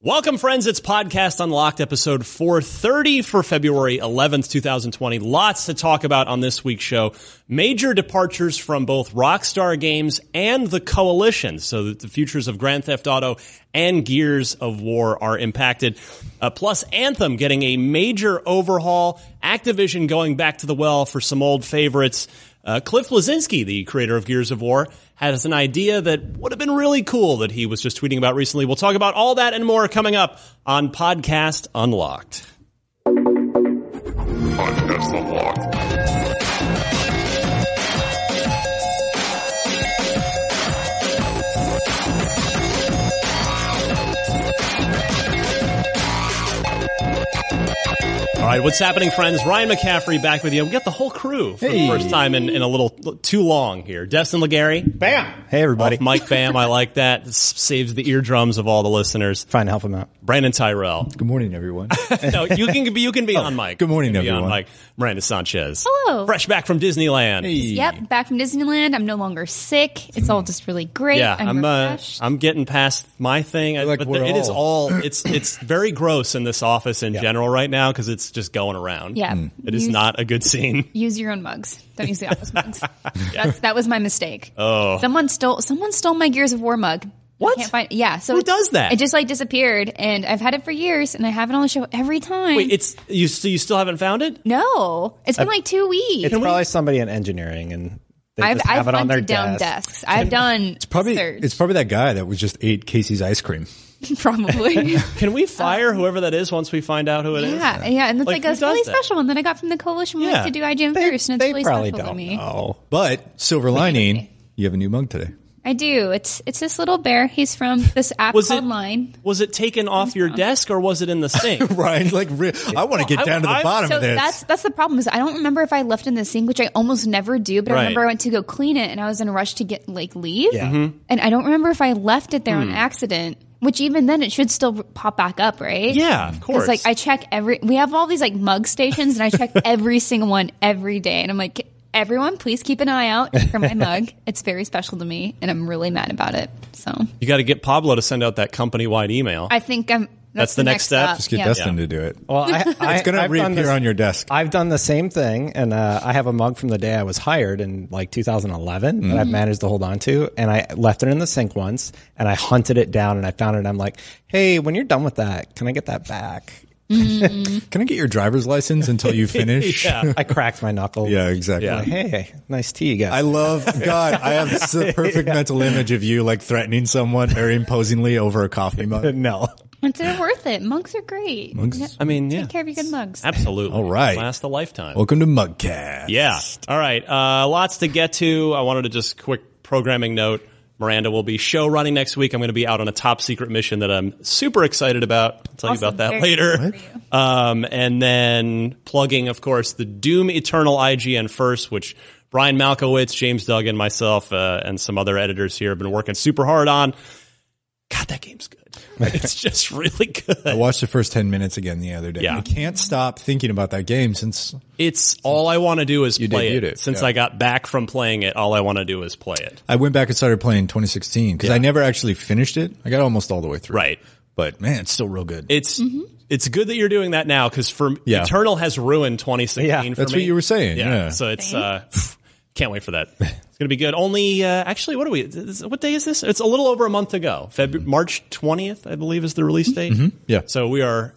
Welcome, friends. It's Podcast Unlocked, episode 430 for February 11th, 2020. Lots to talk about on this week's show. Major departures from both Rockstar Games and the Coalition, so that the futures of Grand Theft Auto and Gears of War are impacted. Uh, plus, Anthem getting a major overhaul. Activision going back to the well for some old favorites. Uh, Cliff Bleszinski, the creator of Gears of War, has an idea that would have been really cool that he was just tweeting about recently. We'll talk about all that and more coming up on Podcast Unlocked. Podcast Unlocked. All right, what's happening, friends? Ryan McCaffrey back with you. We got the whole crew for the first time in, in a little too long here. Destin Legarie, Bam! Hey, everybody. off Mike Bam. I like that. This saves the eardrums of all the listeners. Trying to help him out. Brandin Tyrrel. Good morning, everyone. no, you can be you can be on Mike. good morning, You can be on everyone. Mike. Miranda Sanchez. Hello. Fresh back from Disneyland. Yep, back from Disneyland. I'm no longer sick. It's all just really great. Yeah, I'm, I'm uh. I'm getting past my thing, like but we're it is all. all it's it's very gross in this office in general right now because it's just going around. yeah. Hmm. it is use, not a good scene. Use your own mugs. Don't use the office mugs. That's, that was my mistake. Oh. Someone stole. Someone stole my Gears of War mug. What? I can't find. Yeah. So Who it- does that? It just like disappeared, and I've had it for years, and I have it on the show every time. Wait, it's you. So you still haven't found it? no, it's been like two weeks. It's probably somebody in engineering, and they I've, just have I've it on their down desk. desks. I've done. It's Probably search, it's probably that guy that was just ate Casey's ice cream. probably. Can we fire whoever that is once we find out who it is? Yeah, yeah, and it's Like, like, who a really that? special one that I got from the coalition. We Yeah. like to do IGN first, and it's really probably special to don't me. know. But silver lining, you have a new mug today. I do. It's it's this little bear. He's from this app Was called it- Line. Was it taken off your desk or was it in the sink? Right, like, re- I want to get I- down to the I- bottom So of this. that's that's the problem is I don't remember if I left in the sink, which I almost never do. But Right. I remember I went to go clean it, and I was in a rush to get like leave. Yeah. Mm-hmm. And I don't remember if I left it there Hmm. on accident. Which even then it should still pop back up, right? yeah, of course. Like I check every. We have all these like mug stations, and I check every single one every day. And I'm like, everyone, please keep an eye out for my mug. It's very special to me, and I'm really mad about it. So you got to get Pablo to send out that company wide email. I think I'm. That's That's, the next step? just get yeah. Destin to do it. Well, I, I, It's going to reappear this- on your desk. I've done the same thing, and uh, I have a mug from the day I was hired in like 2011 that Mm-hmm. I've managed to hold on to, and I left it in the sink once, and I hunted it down, and I found it. and I'm like, hey, when you're done with that, can I get that back? Can I get your driver's license until you finish? Yeah. I cracked my knuckle. Yeah, exactly. Yeah. Hey, nice tea, you guys. I love God. I have the perfect mental image of you like threatening someone very imposingly over a coffee mug. no. It's they're worth it. Mugs are great. Mugs- I mean, yeah, Take care of your good mugs. absolutely. All right. last a lifetime. Welcome to Mugcast. Yeah. All right. Uh, lots to get to. I wanted to just quick programming note. Miranda will be show running next week. I'm going to be out on a top secret mission that I'm super excited about. I'll tell you about that Very later. excited for you. Um, and then plugging, of course, the Doom Eternal IGN first, which Brian Malkowitz, James Duggan, myself, uh, and some other editors here have been working super hard on. God, that game's good. it's just really good. I watched the first 10 minutes again the other day. Yeah. I can't stop thinking about that game since It's all I want to do is You play debuted it. it, Since yeah. I got back from playing it, all I want to do is play it. I went back and started playing 2016 because I never actually finished it. I got almost all the way through. Right. But man, it's still real good. It's it's good that you're doing that now because for Yeah. Eternal has ruined 2016. Yeah, for that's me. what you were saying, yeah. So it's uh, can't wait for that. It's gonna be good. Only uh, actually, what are we? What day is this? It's a little over a month to go. February, March 20th, I believe, is the release date. Yeah. So we are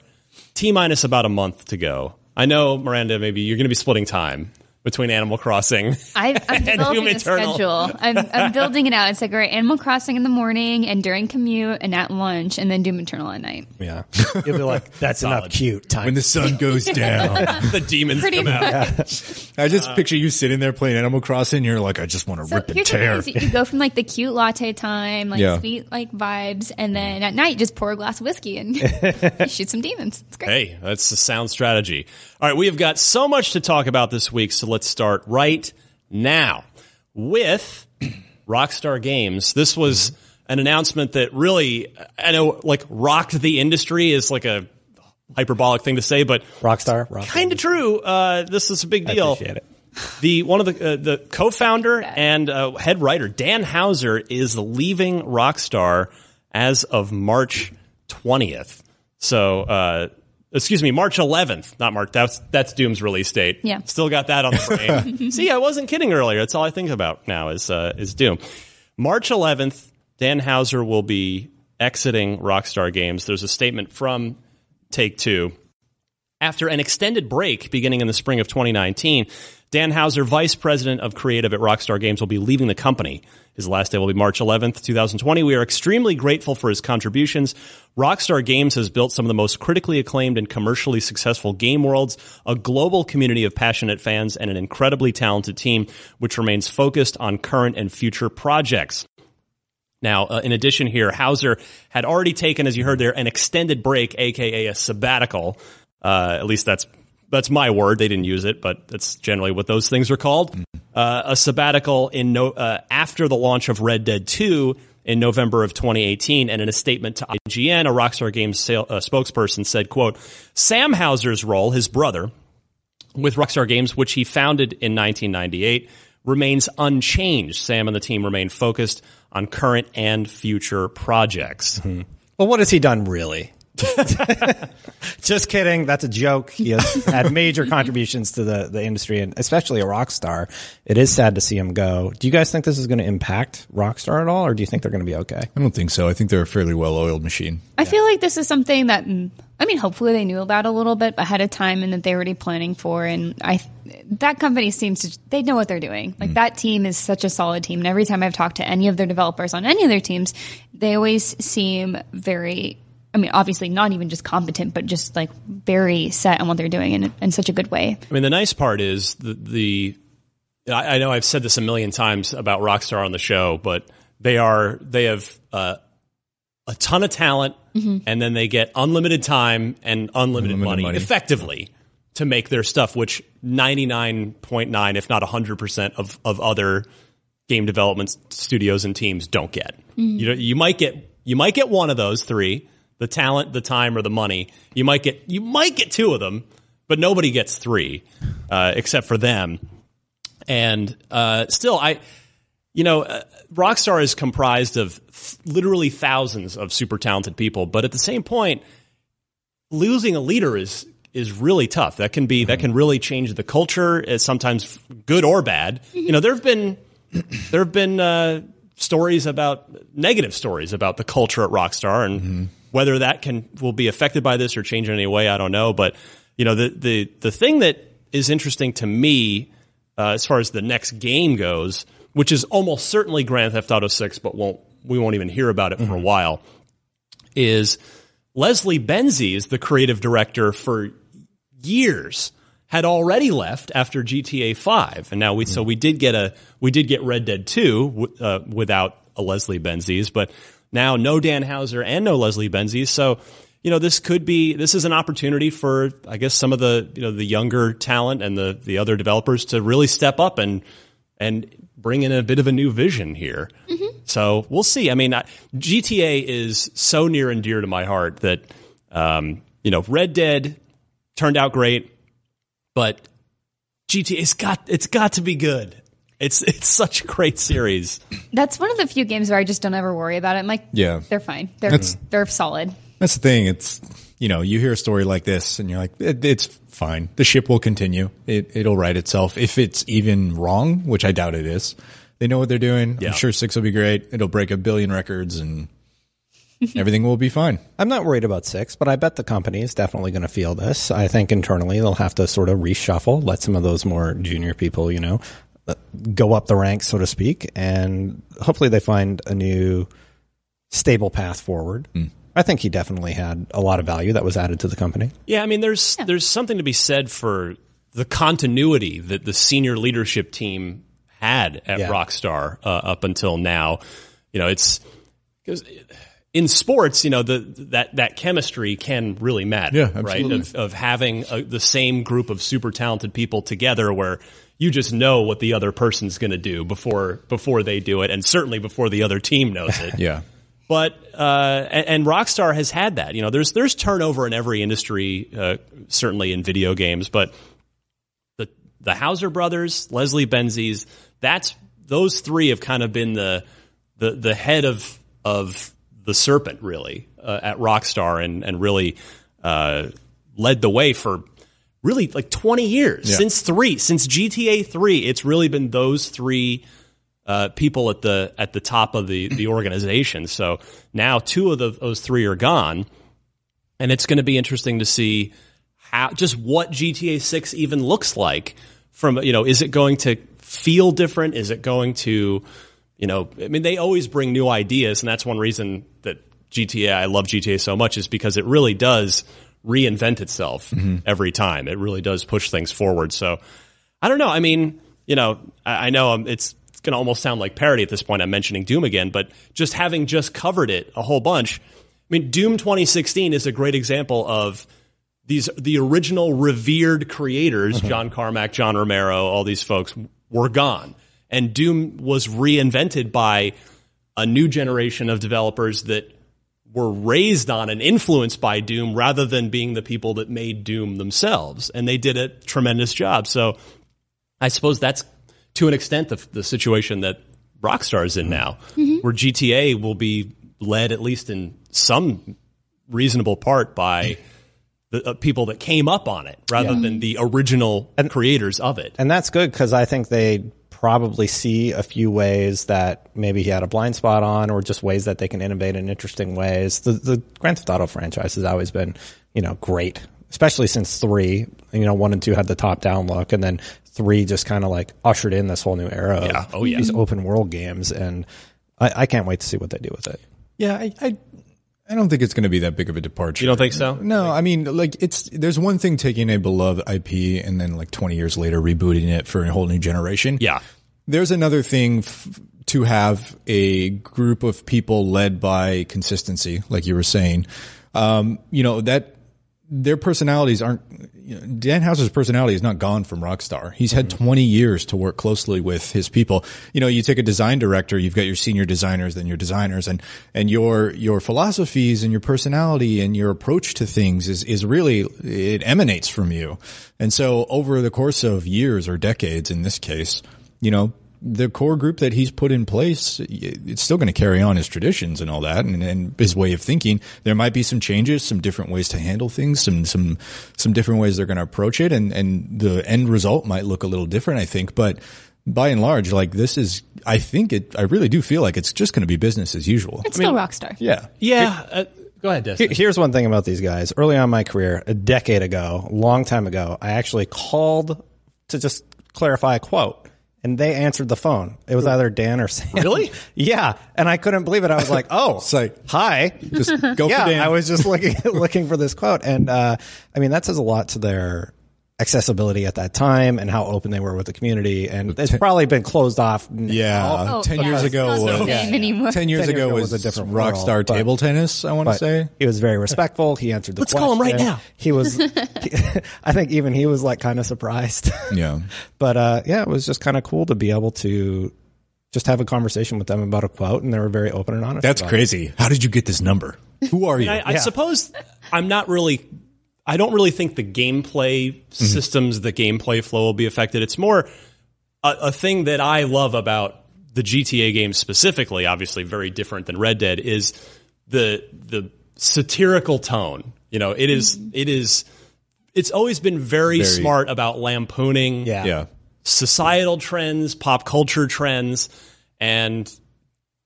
t minus about a month to go. I know, Miranda. Maybe you're gonna be splitting time between Animal Crossing. I, I'm And developing Doom a Eternal. schedule. I'm, I'm building it out. It's like, all right, Animal Crossing in the morning and during commute and at lunch and then Doom Eternal at night. Yeah. You'll be like, that's enough cute time. when the sun goes down. the demons Pretty come out. much. I just picture you sitting there playing Animal Crossing. And You're like, I just want to So rip and here's the tear. is you go from like the cute latte time, like Yeah. sweet like vibes, and then at night you just pour a glass of whiskey and you shoot some demons. It's great. Hey, that's a sound strategy. All right, we have got so much to talk about this week, so let's start right now with Rockstar Games. This was an announcement that really, I know, like rocked the industry is like a hyperbolic thing to say, but Rockstar. Rockstar. kind of true. Uh, this is a big I deal. appreciate it. The one of the uh, the co-founder and uh, head writer Dan Houser is leaving Rockstar as of March twentieth. So, uh, excuse me, March eleventh, not March. That's that's Doom's release date. Yeah. still got that on the brain. See, I wasn't kidding earlier. That's all I think about now is uh, is Doom. March eleventh, Dan Houser will be exiting Rockstar Games. There's a statement from Take Two. After an extended break beginning in the spring of 2019, Dan Houser, vice president of creative at Rockstar Games, will be leaving the company. His last day will be March 11th, 2020. We are extremely grateful for his contributions. Rockstar Games has built some of the most critically acclaimed and commercially successful game worlds, a global community of passionate fans, and an incredibly talented team, which remains focused on current and future projects. Now, uh, in addition here, Houser had already taken, as you heard there, an extended break, aka a sabbatical. Uh, at least that's that's my word. They didn't use it, but that's generally what those things are called. Uh, a sabbatical in no, uh, after the launch of Red Dead 2 in November of 2018, and in a statement to IGN, a Rockstar Games sale, uh, spokesperson said, "quote Sam Houser's role, his brother, with Rockstar Games, which he founded in 1998, remains unchanged. Sam and the team remain focused on current and future projects. Well, what has he done really? Just kidding. That's a joke. He has had major contributions to the, the industry and especially a rock star. It is sad to see him go. Do you guys think this is going to impact Rockstar at all, or do you think they're going to be okay? I don't think so. I think they're a fairly well oiled machine. I feel like this is something that mm, I mean, hopefully they knew about a little bit ahead of time and that they were already planning for. And I, that company seems to they know what they're doing. Like that team is such a solid team. And every time I've talked to any of their developers on any of their teams, they always seem very. I mean, obviously not even just competent, but just like very set on what they're doing in, in such a good way. I mean, the nice part is the, the I, I know I've said this a million times about Rockstar on the show, but they are they have uh, a ton of talent, and then they get unlimited time and unlimited, Unlimited money, money. effectively to make their stuff, which ninety nine point nine, if not hundred percent of of other game development studios and teams don't get. You know, you might get you might get one of those three: the talent, the time, or the money. You might get you might get two of them, but nobody gets three uh, except for them. And uh, still, I you know, uh, Rockstar is comprised of literally thousands of super talented people, but at the same point, losing a leader is is really tough. That can be that can really change the culture. It's sometimes good or bad. You know, there have been there have been uh, stories about negative stories about the culture at Rockstar, and whether that can will be affected by this or change in any way, I don't know. But you know, the the the thing that is interesting to me uh, as far as the next game goes, which is almost certainly Grand Theft Auto Six, but won't we won't even hear about it for a while, is Leslie Benzies the creative director for years had already left after GTA 5 and now we so we did get a we did get Red Dead 2 uh, without a Leslie Benzies but now no Dan Hauser and no Leslie Benzies so you know this could be this is an opportunity for I guess some of the you know the younger talent and the the other developers to really step up and and bring in a bit of a new vision here So we'll see. I mean, I, GTA is so near and dear to my heart that um, you know Red Dead turned out great, but GTA's got it's got to be good. It's it's such a great series. That's one of the few games where I just don't ever worry about it. I'm like, Yeah. they're fine. They're That's- they're solid. That's the thing. It's you know you hear a story like this and you're like it, it's fine. The ship will continue. It it'll right itself if it's even wrong, which I doubt it is. They know what they're doing. Yeah. I'm sure six will be great. It'll break a billion records and everything will be fine. I'm not worried about six, but I bet the company is definitely going to feel this. I think internally they'll have to sort of reshuffle, let some of those more junior people, you know, go up the ranks, so to speak, and hopefully they find a new stable path forward. I think he definitely had a lot of value that was added to the company. Yeah, I mean, there's there's something to be said for the continuity that the senior leadership team had at Yeah. Rockstar uh, up until now. You know, it's because in sports, you know, the that that chemistry can really matter, Yeah, right? Of, of having a, the same group of super talented people together, where you just know what the other person's going to do before before they do it, and certainly before the other team knows it. Yeah. But uh, and, and Rockstar has had that. You know, there's there's turnover in every industry, uh, certainly in video games. But the the Houser brothers, Leslie Benzies, that's those three have kind of been the the the head of of the serpent really uh, at Rockstar and and really uh, led the way for really like 20 years Yeah. since three since GTA three. It's really been those three uh, people at the at the top of the the organization. So now two of the, those three are gone, and it's going to be interesting to see how just what GTA Six even looks like. From you know, is it going to feel different? Is it going to you know? I mean, they always bring new ideas, and that's one reason that GTA I love GTA so much is because it really does reinvent itself every time. It really does push things forward. So I don't know. I mean, you know, I, I know um, it's, it's going to almost sound like parody at this point. I'm mentioning Doom again, but just having just covered it a whole bunch. I mean, Doom 2016 is a great example of these the original revered creators, John Carmack, John Romero, all these folks were gone, and Doom was reinvented by a new generation of developers that were raised on and influenced by Doom rather than being the people that made Doom themselves. And they did a tremendous job. So I suppose that's to an extent the, the situation that Rockstar is in now, where GTA will be led, at least in some reasonable part, by the uh, people that came up on it rather than the original creators of it. And that's good because I think they probably see a few ways that maybe he had a blind spot on, or just ways that they can innovate in interesting ways. The the Grand Theft Auto franchise has always been, you know, great, especially since three. You know, one and two had the top down look, and then three just kind of like ushered in this whole new era of Yeah. Oh, yeah. these open world games, and I, I can't wait to see what they do with it. Yeah, I, I, I don't think it's going to be that big of a departure. You don't think so? No, I mean, like it's there's one thing taking a beloved IP and then like 20 years later rebooting it for a whole new generation. Yeah. There's another thing f- to have a group of people led by consistency, like you were saying. Um, you know that their personalities aren't. You know, Dan Houser's personality is not gone from Rockstar. He's had mm-hmm. 20 years to work closely with his people. You know, you take a design director, you've got your senior designers, then your designers, and and your your philosophies and your personality and your approach to things is is really it emanates from you. And so over the course of years or decades, in this case, you know, the core group that he's put in place, it's still going to carry on his traditions and all that, and, and his way of thinking. There might be some changes, some different ways to handle things, some some some different ways they're going to approach it, and and the end result might look a little different, I think. But by and large, like this is, I think it, I really do feel like it's just going to be business as usual. It's still Rockstar. Yeah, Yeah. Uh, go ahead, Destin. Here's one thing about these guys. Early on in my career, a decade ago, a long time ago, I actually called to just clarify a quote. And they answered the phone. It was either Dan or Sam. Really? yeah. And I couldn't believe it. I was like, "Oh, It's like- hi." just go yeah, for Dan. I was just looking looking for this quote, and uh, I mean that says a lot to their accessibility at that time and how open they were with the community. And it's probably been closed off. yeah. Oh, ten yeah, years ago, was- same anymore. ten years 10 years ago ago was, was a different Rockstar world, but- table tennis. I want to say. he was very respectful. He answered the Let's call him right now. He was, I think even he was like kind of surprised. Yeah. but uh, yeah, it was just kind of cool to be able to just have a conversation with them about a quote, and they were very open and honest. That's about crazy. How did you get this number? Who are you? I, I suppose I'm not really. I don't really think the gameplay systems, the gameplay flow will be affected. It's more a, a thing that I love about the GTA games specifically. Obviously, very different than Red Dead is the the satirical tone. You know, it is it is. It's always been very, Very- smart about lampooning. Yeah. yeah. societal trends, pop culture trends, and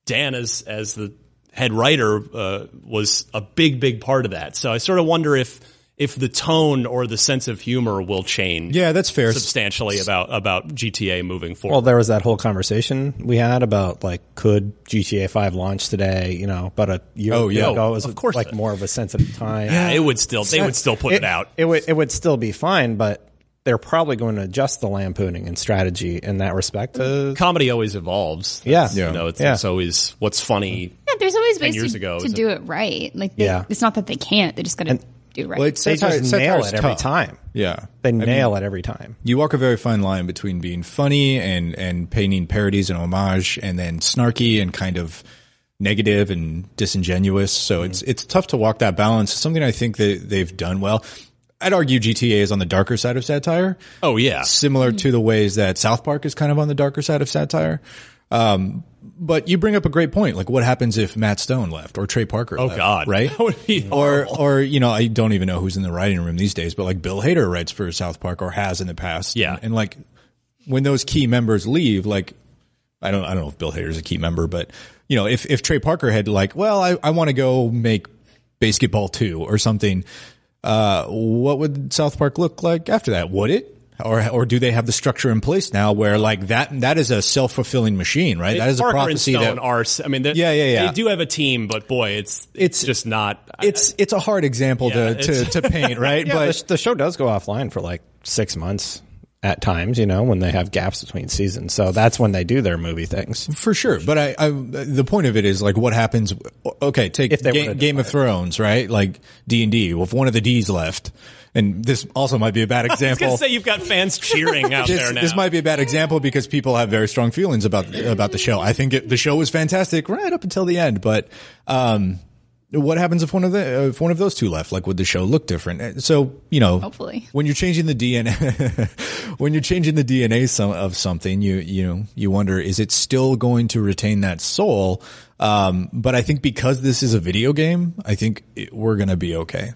Dan as as the head writer uh, was a big big part of that. So I sort of wonder if if the tone or the sense of humor will change Yeah, that's fair. substantially about about GTA moving forward. Well, there was that whole conversation we had about like could GTA Five launch today? You know, about a year Oh, yeah. ago, it was Of course like it- more of a sensitive time. yeah, it would still they would still put it, out. It would it would still be fine, but they're probably going to adjust the lampooning and strategy in that respect. To, Comedy always evolves. Yeah. you know, it's, Yeah. it's always what's funny. Yeah, there's always ways years to, ago, to do it right. Like, they, Yeah. it's not that they can't; they just got to do right. Well, it's they satire- just nail satire's it every tough. time. Yeah. They I mean, nail it every time. you walk a very fine line between being funny and and painting parodies and homage, and then snarky and kind of negative and disingenuous. So it's it's tough to walk that balance. It's something I think that they've done well. I'd argue GTA is on the darker side of satire, Oh yeah, similar to the ways that South Park is kind of on the darker side of satire. Um, but you bring up a great point. Like, what happens if Matt Stone left or Trey Parker? Oh left, God, right? That would be or or you know I don't even know who's in the writing room these days, but like Bill Hader writes for South Park or has in the past. Yeah. and, and, like when those key members leave, like I don't I don't know if Bill Hader's a key member, but you know if if Trey Parker had like, well, I I want to go make basketball two or something. Uh, what would South Park look like after that? Would it? Or, or do they have the structure in place now where like that, that is a self-fulfilling machine, right? That is a Parker prophecy and Stone that are. s- I mean, Yeah, yeah, yeah. They do have a team, but boy, it's It's- it's just not. it's, it's a hard example Yeah, to, to, to paint, right? Yeah, but the, the show does go offline for like six months at times. You know, when they have gaps between seasons, so that's when they do their movie things. For sure, but I, I, the point of it is like what happens. Okay, take If they Ga- Game of Thrones, right? Like D and D. If one of the D's left, and this also might be a bad I was example. gonna say you've got fans cheering out this, there now. this might be a bad example because people have very strong feelings about about the show. I think it, the show was fantastic right up until the end, but um, what happens if one of the if one of those two left? Like, would the show look different? So you know, Hopefully. when you're changing the DNA, when you're changing the DNA some, of something, you you know you wonder is it still going to retain that soul? Um, but I think because this is a video game, I think it, we're gonna be okay.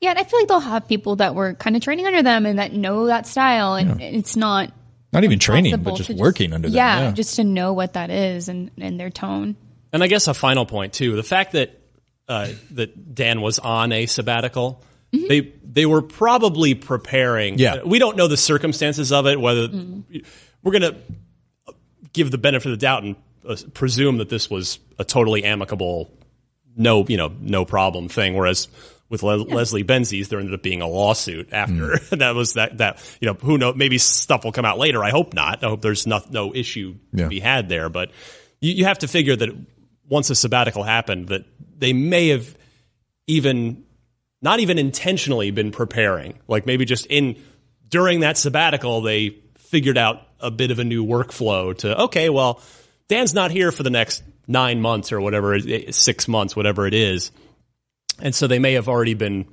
Yeah, and I feel like they'll have people that were kind of training under them and that know that style, and it's not Not even training, but just to working under them. yeah, Yeah, just to know what that is and and their tone. And I guess a final point too: the fact that uh, that Dan was on a sabbatical, they they were probably preparing. Yeah. we don't know the circumstances of it. Whether we're going to give the benefit of the doubt and uh, presume that this was a totally amicable, no you know no problem thing. Whereas with Le- Leslie Benzies, there ended up being a lawsuit after. Hmm. that was that that you know who know maybe stuff will come out later. I hope not. I hope there's no no issue Yeah. to be had there. But you, you have to figure that once a sabbatical happened, that they may have even not even intentionally been preparing. Like maybe just in during that sabbatical, they figured out a bit of a new workflow to okay, well, Dan's not here for the next nine months or whatever, six months, whatever it is, and so they may have already been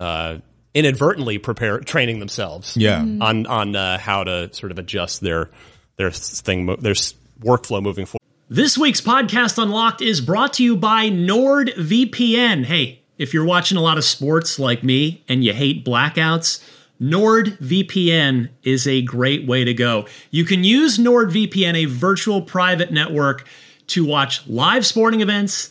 uh, inadvertently prepare training themselves Yeah. on on uh, how to sort of adjust their their thing their workflow moving forward. This week's podcast Unlocked is brought to you by NordVPN. Hey, if you're watching a lot of sports like me and you hate blackouts, NordVPN is a great way to go. You can use NordVPN, a virtual private network, to watch live sporting events,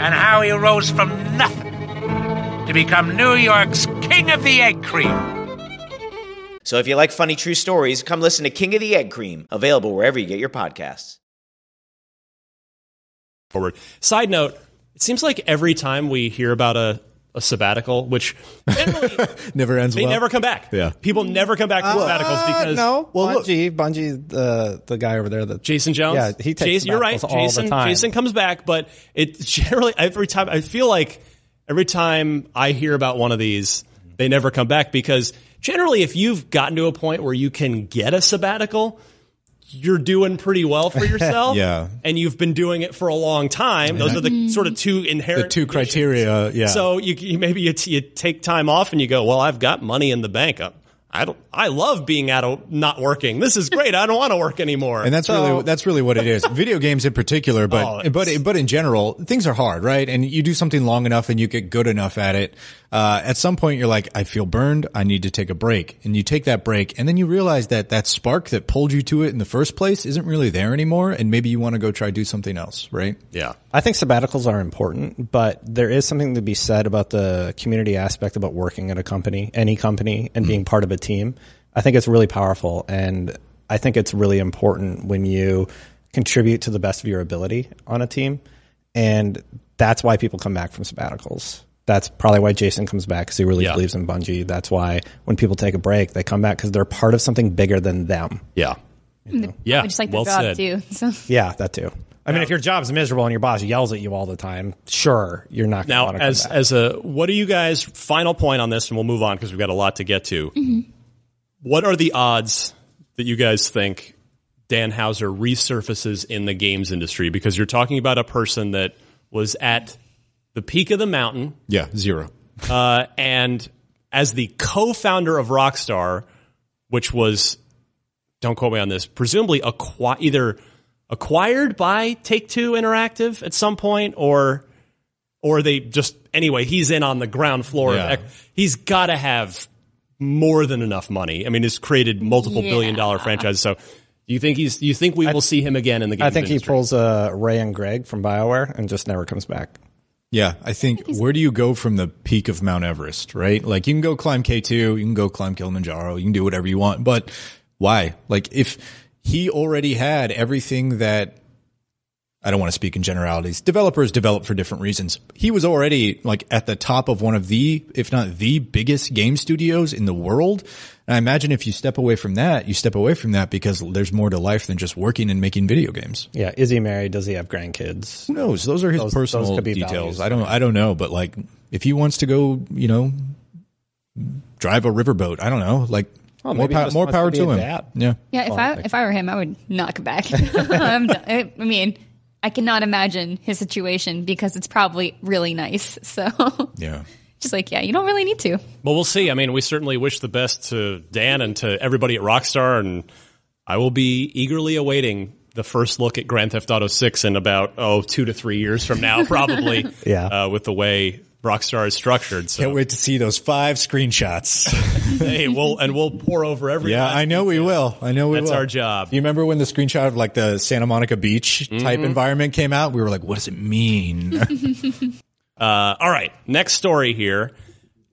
and how he rose from nothing to become New York's King of the Egg Cream. So if you like funny true stories, come listen to King of the Egg Cream, available wherever you get your podcasts. forward. Side note, it seems like every time we hear about a, a sabbatical, which generally Never ends they well. never come back. Yeah. People never come back to uh, sabbaticals because no, well, well, look- Bungie, Bungie, the the guy over there, that Jason Jones. Yeah, he takes Jason, you're right. sabbaticals all Jason the time. Jason comes back, but it generally every time I feel like every time I hear about one of these, they never come back because generally if you've gotten to a point where you can get a sabbatical, you're doing pretty well for yourself. Yeah. And you've been doing it for a long time. Those are the mm-hmm. sort of two inherent the two criteria, yeah. so you, you maybe you, t- you take time off and you go, well, I've got money in the bank. I, I don't. I love being out of not working. This is great. I don't want to work anymore. And that's So- really that's really what it is. Video games in particular, but Oh, but but in general, things are hard, right? And you do something long enough, and you get good enough at it. Uh, at some point, you're like, I feel burned. I need to take a break, and you take that break, and then you realize that that spark that pulled you to it in the first place isn't really there anymore, and maybe you want to go try do something else, right? Yeah. I think sabbaticals are important, but there is something to be said about the community aspect about working at a company, any company, and being part of a team. I think it's really powerful, and I think it's really important when you contribute to the best of your ability on a team, and that's why people come back from sabbaticals. That's probably why Jason comes back because he really Yeah. believes in Bungie. That's why when people take a break, they come back because they're part of something bigger than them. Yeah. Yeah, Yeah, just like well the job said. too. So Yeah, that too. I mean, if your job's miserable and your boss yells at you all the time, sure, you're not going to Now, want to come as as a what are you guys final point on this, and we'll move on because we've got a lot to get to. Mm-hmm. What are the odds that you guys think Dan Houser resurfaces in the games industry? Because you're talking about a person that was at the peak of the mountain, Yeah, zero. uh, and as the co-founder of Rockstar, which was don't quote me on this, presumably acqui- either acquired by Take Two Interactive at some point, or or they just anyway. He's in on the ground floor. Yeah. Of, he's got to have more than enough money. I mean, he's created multiple billion dollar franchises. So, do you think he's? Do you think we will see him again in the? Games I think he pulls uh, Ray and Greg from BioWare and just never comes back. Yeah, I think where do you go from the peak of Mount Everest, right? Like you can go climb K2, you can go climb Kilimanjaro, you can do whatever you want, but why? Like if he already had everything that I don't want to speak in generalities. Developers develop for different reasons. He was already like at the top of one of the, if not the biggest game studios in the world. And I imagine if you step away from that, you step away from that because there's more to life than just working and making video games. Yeah, is he married? Does he have grandkids? Who knows? Those are his Those- personal those details. values. I don't. I don't know. But like, if he wants to go, you know, drive a riverboat. I don't know. Like, Oh, more, maybe he pow- more wants to power to him. dad. Yeah. yeah, if Well, I oh, like- if I were him, I would not come back. I'm done. I I mean, I cannot imagine his situation because it's probably really nice. So Yeah. just like yeah, you don't really need to. Well, we'll see. I mean, we certainly wish the best to Dan and to everybody at Rockstar, and I will be eagerly awaiting the first look at Grand Theft Auto Six in about oh two to three years from now, probably. Yeah. uh, with the way Rockstar is structured. So Can't wait to see those five screenshots. hey, we'll and we'll pour over every. yeah, I know we will. I know we That's will. our job. You remember when the screenshot of like the Santa Monica Beach type Mhm. environment came out? We were like, what does it mean? Uh, all right, next story here.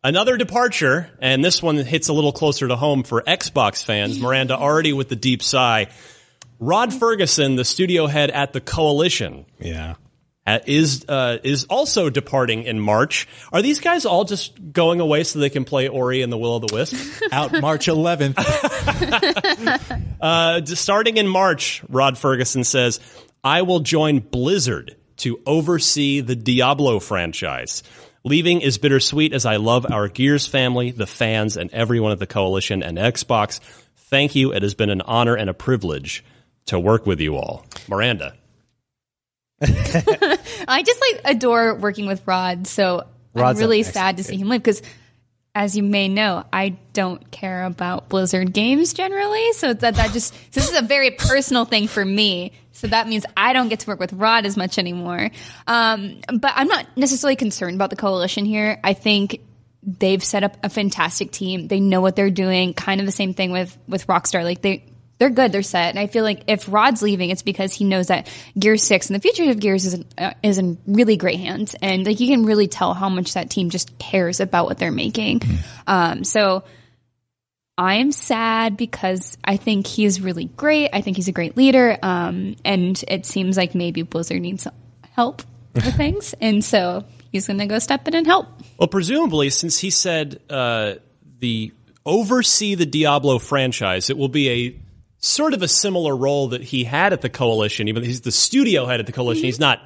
Another departure, and this one hits a little closer to home for Xbox fans. Miranda already with the deep sigh. Rod Fergusson, the studio head at the Coalition, Yeah. uh, is uh, is also departing in March. Are these guys all just going away so they can play Ori and the Will of the Wisp? out March 11th. Uh, starting in March, Rod Fergusson says, I will join Blizzard to oversee the Diablo franchise. Leaving is bittersweet as I love our Gears family, the fans, and everyone at the Coalition and Xbox. Thank you. It has been an honor and a privilege to work with you all. Miranda. I just like adore working with Rod, so Rod's I'm really sad to see him leave because, as you may know, I don't care about Blizzard games generally. So that that just so this is a very personal thing for me. So that means I don't get to work with Rod as much anymore. Um, but I'm not necessarily concerned about the coalition here. I think they've set up a fantastic team. They know what they're doing. Kind of the same thing with with Rockstar. Like they they're good. They're set. And I feel like if Rod's leaving, it's because he knows that Gears Six and the future of Gears is in, uh, is in really great hands. And like you can really tell how much that team just cares about what they're making. Um, so I am sad because I think he's really great. I think he's a great leader. Um, and it seems like maybe Blizzard needs help with things. And so he's going to go step in and help. Well, presumably, since he said uh, the oversee the Diablo franchise, it will be a sort of a similar role that he had at the Coalition. Even though he's the studio head at the Coalition, he's not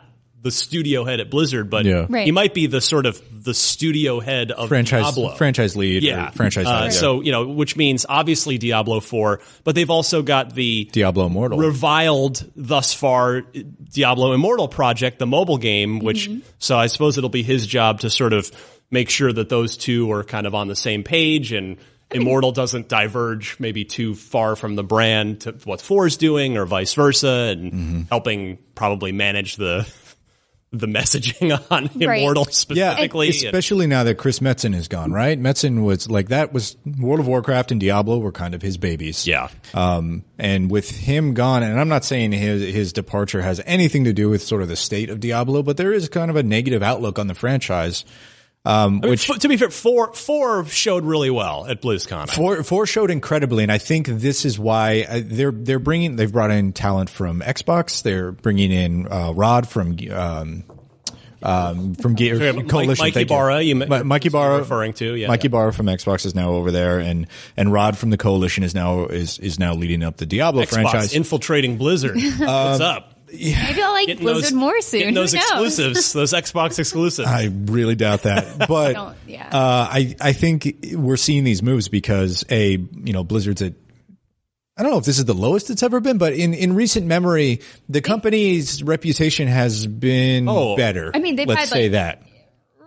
the studio head at Blizzard, but Yeah. Right. he might be the sort of the studio head of franchise Diablo. franchise lead. or yeah, franchise. Uh, lead, yeah. So you know, which means obviously Diablo Four, but they've also got the Diablo Immortal. reviled thus far Diablo Immortal project, the mobile game, which so I suppose it'll be his job to sort of make sure that those two are kind of on the same page and Immortal doesn't diverge maybe too far from the brand to what Four's doing or vice versa and helping probably manage the the messaging on Right. Immortal yeah, specifically. especially now that Chris Metzen is gone, right? Metzen was like that was World of Warcraft and Diablo were kind of his babies. yeah. Um, and with him gone, and I'm not saying his his departure has anything to do with sort of the state of Diablo, but there is kind of a negative outlook on the franchise. Um, I mean, which f- to be fair, four four showed really well at BlizzCon. Four, four showed incredibly, and I think this is why uh, they're they're bringing they've brought in talent from Xbox. They're bringing in uh, Rod from um, um, from Ge- Sorry, Mike- Coalition. Mikey thank Barra, you Mi- Mike Ybarra referring to, yeah. Mike Ybarra from Xbox is now over there, and and Rod from the Coalition is now is is now leading up the Diablo Xbox franchise. infiltrating Blizzard. What's up? Maybe I'll like Getting Blizzard those- more soon. Getting those Who knows? exclusives, those Xbox exclusives. I really doubt that, but don't- yeah. uh, I I think we're seeing these moves because a you know Blizzard's at I don't know if this is the lowest it's ever been, but in, in recent memory, the company's reputation has been Oh. better. I mean, they've let's had, say like, that.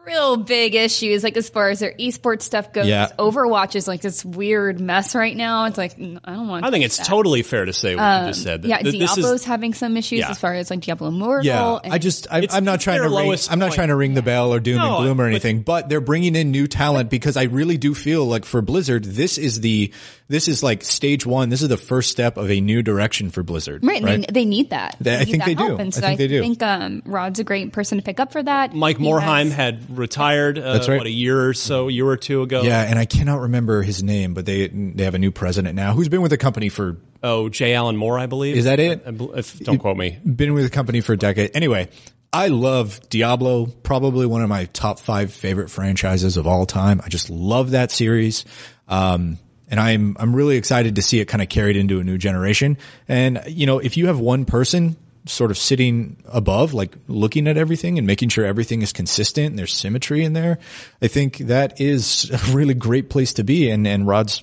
Real big issues, like as far as their esports stuff goes. Yeah. Overwatch is like this weird mess right now. It's like mm, I don't want. I think it's totally fair to say what you just said. that Um, Yeah, th- this is- Diablo's having some issues Yeah. as far as like Diablo Immortal. Yeah, and- I just I, I'm not trying to ring, lowest I'm not point. trying to ring the bell or doom No, and gloom or anything, but they're bringing in new talent because I really do feel like for Blizzard, this is the this is like stage one. This is the first step of a new direction for Blizzard. Right, and They, they need that. They- I need think that they do. help. And I so think they do. think um, Rod's a great person to pick up for that. Mike He Morhaime has- had retired. Uh, That's right. What a year or so, a year or two ago. Yeah, and I cannot remember his name, but they they have a new president now who's been with the company for Oh, Jay Allen Moore, I believe. Is that it? I bel- if, don't quote me. been with the company for a decade. Anyway, I love Diablo, probably one of my top five favorite franchises of all time. I just love that series. Um, and I'm, I'm really excited to see it kind of carried into a new generation. And, you know, if you have one person sort of sitting above, like looking at everything and making sure everything is consistent and there's symmetry in there, I think that is a really great place to be. And, and Rod's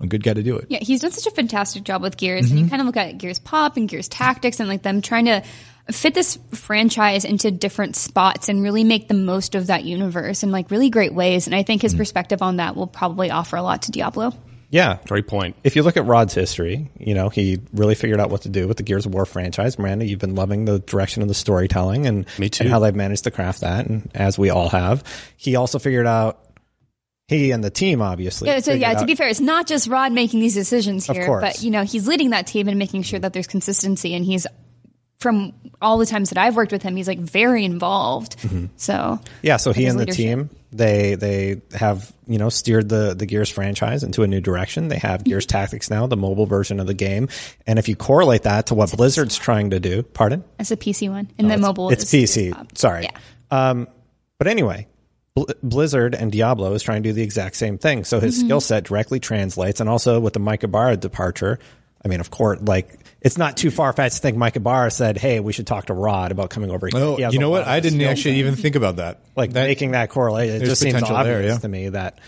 a good guy to do it. Yeah, he's done such a fantastic job with Gears. And you mm-hmm. kind of look at Gears Pop and Gears Tactics and like them trying to fit this franchise into different spots and really make the most of that universe in like really great ways. And I think his mm-hmm. perspective on that will probably offer a lot to Diablo. Yeah. Great point. If you look at Rod's history, you know, he really figured out what to do with the Gears of War franchise. Miranda, you've been loving the direction of the storytelling and, Me too. and how they've managed to craft that. And as we all have, he also figured out, he and the team obviously. Yeah, so yeah, figured to be fair, it's not just Rod making these decisions here, but you know, he's leading that team and making sure that there's consistency and he's from all the times that I've worked with him, he's like very involved. Mm-hmm. So Yeah, so he his and the leadership. team they they have you know steered the the Gears franchise into a new direction. They have Gears Tactics now, the mobile version of the game, and if you correlate that to what Blizzard's trying to do, pardon, That's a PC one. And the mobile Oh, it's is, PC. Sorry, um, but anyway. Blizzard and Diablo is trying to do the exact same thing. So his Mhm. skill set directly translates. And also with the Mike Ybarra departure, I mean, of course, like it's not too far fetched to think Mike Ybarra said, Hey, we should talk to Rod about coming over here. Oh, He you know what? I didn't actually set even think about that. like making that correlation. It just seems obvious there, yeah. to me that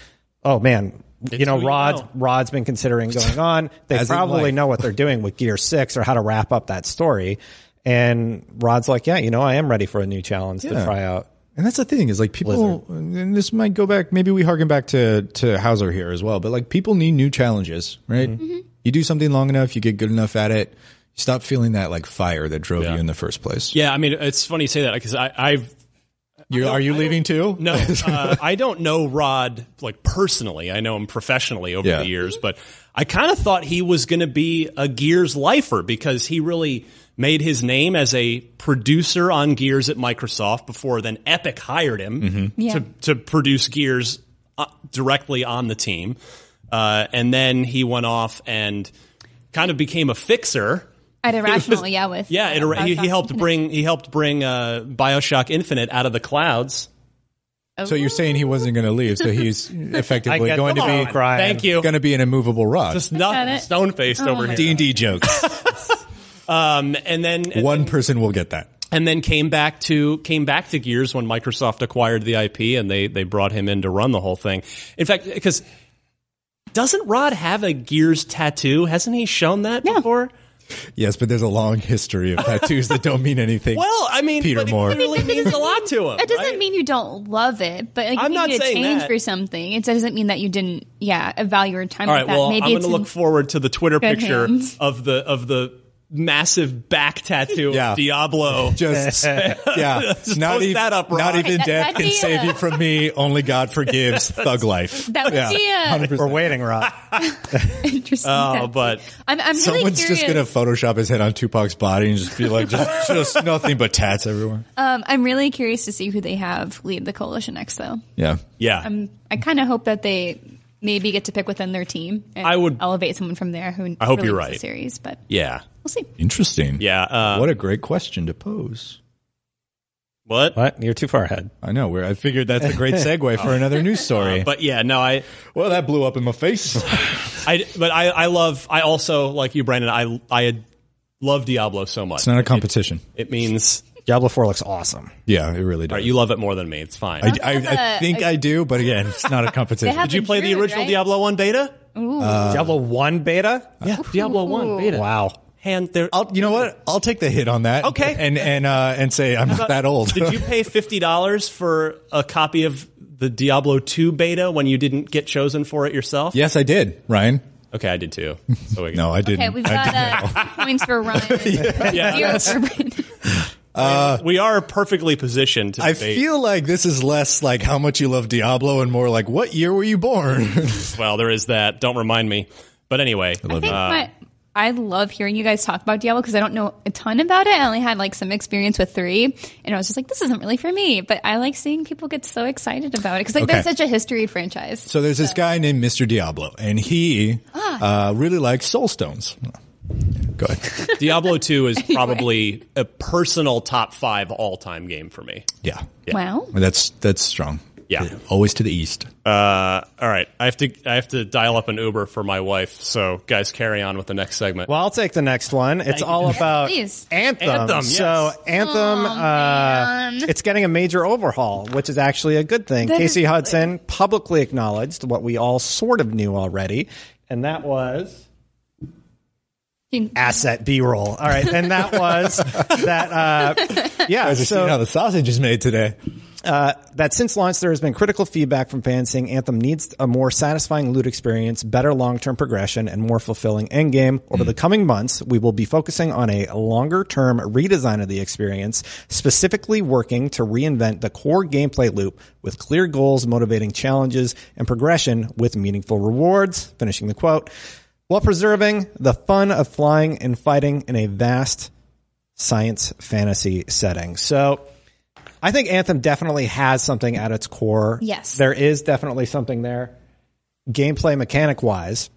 oh man, you know who you know. Rod's been considering going on. They As probably know what they're doing with Gear Six or how to wrap up that story. And Rod's like, yeah, you know, I am ready for a new challenge to try out. And that's the thing is like people, and this might go back. Maybe we harken back to to Houser here as well. But like people need new challenges, right? Mm-hmm. Mm-hmm. You do something long enough, you get good enough at it. You stop feeling that like fire that drove you in the first place. Yeah, I mean, it's funny you say that because I've. You, are you leaving too? No, uh, I don't know Rod like personally. I know him professionally over Yeah. the years, but I kind of thought he was going to be a Gears lifer because he really made his name as a producer on Gears at Microsoft before then Epic hired him Mm-hmm. Yeah. to to produce Gears uh, directly on the team, uh, and then he went off and kind of became a fixer. at Irrational, yeah, with Yeah, it, uh, he, he helped bring he helped bring uh, Bioshock Infinite out of the clouds. So you're saying he wasn't going to leave? So he's effectively get going the to be ball crying. Thank you. going to be an immovable rock. Just Got nothing it. stone faced Oh over here. D and D jokes. Um, and then and, One person will get that. and then came back to came back to Gears when Microsoft acquired the IP and they they brought him in to run the whole thing. In fact, because doesn't Rod have a Gears tattoo? Hasn't he shown that before? Yes, but there's a long history of tattoos that don't mean anything. Well, I mean, Peter but it Moore. really means a lot to him. It doesn't right? mean you don't love it, but like I'm if not you need a saying change that. for something. It doesn't mean that you didn't, yeah, value your time All with that. Well, Maybe I'm going it's to look forward to the Twitter picture hands. of the of the massive back tattoo Yeah. of Diablo. Just yeah, Just not post even that up, not even That- death can save a- you from me. Only God forgives. Thug life. That would Yeah, be a 100%. We're waiting, Rod. interesting. Oh, tattoo. but I'm, I'm really Someone's curious. just gonna Photoshop his head on Tupac's body and just be like, just, just nothing but tats everywhere. um, I'm really curious to see who they have lead the coalition next, though. Yeah, yeah. I'm, I kind of hope that they maybe get to pick within their team. And I would- elevate someone from there who. I hope you're leads the right. Series, but yeah. We'll see. interesting. Yeah. Uh, what a great question to pose. what? what? You're too far ahead. I know. Where I figured that's a great segue for another news story. But yeah, no, I, well, that blew up in my face. I, but I, I love, I also, like you, Brandin, I, I love Diablo so much. It's not a competition. It means, Diablo Four looks awesome. Yeah, it really does. all right, you love it more than me. It's fine. I, I, I think I do, but again, it's not a competition. Did you the play the original right? Diablo 1 beta? Ooh. Diablo One beta. Yeah, Diablo 1 beta. Wow. Hand there. I'll, you know what? I'll take the hit on that. Okay. and and uh, and say I'm not that old. Did you pay $50 for a copy of the Diablo 2 beta when you didn't get chosen for it yourself? yes, I did, Ryan. Okay, I did too. So we No, I didn't. Okay, we've got uh, points for Ryan. Yeah, Zero that's- for Brandin. we are perfectly positioned to I debate. feel like this is less like how much you love Diablo and more like what year were you born? well, there is that. Don't remind me. But anyway, I think my, I love hearing you guys talk about Diablo because I don't know a ton about it. I only had like some experience with three, and I was just like, this isn't really for me. But I like seeing people get so excited about it because like Okay. there's such a history franchise. so there's this guy named Mr. Diablo, and he Ah. uh, really likes soul stones. Go ahead. Diablo 2 is probably a personal top five all time game for me. Yeah, Wow. that's that's strong. Yeah. always to the east. Uh, all right. I have to I have to dial up an Uber for my wife. So guys, carry on with the next segment. Well, I'll take the next one. It's all about Please. Anthem. Anthem, yes. So Anthem, Oh, uh, man. it's getting a major overhaul, which is actually a good thing. That Casey is good. Hudson publicly acknowledged what we all sort of knew already, and that was asset B-roll. All right, and that was that. Uh, yeah. Guys are so seeing how the sausage is made today. Uh, that since launch, there has been critical feedback from fans saying Anthem needs a more satisfying loot experience, better long-term progression, and more fulfilling endgame. Over the coming months, we will be focusing on a longer-term redesign of the experience, specifically working to reinvent the core gameplay loop with clear goals, motivating challenges, and progression with meaningful rewards. Finishing the quote. While preserving the fun of flying and fighting in a vast science fantasy setting. So, I think Anthem definitely has something at its core. Yes. There is definitely something there, gameplay mechanic wise.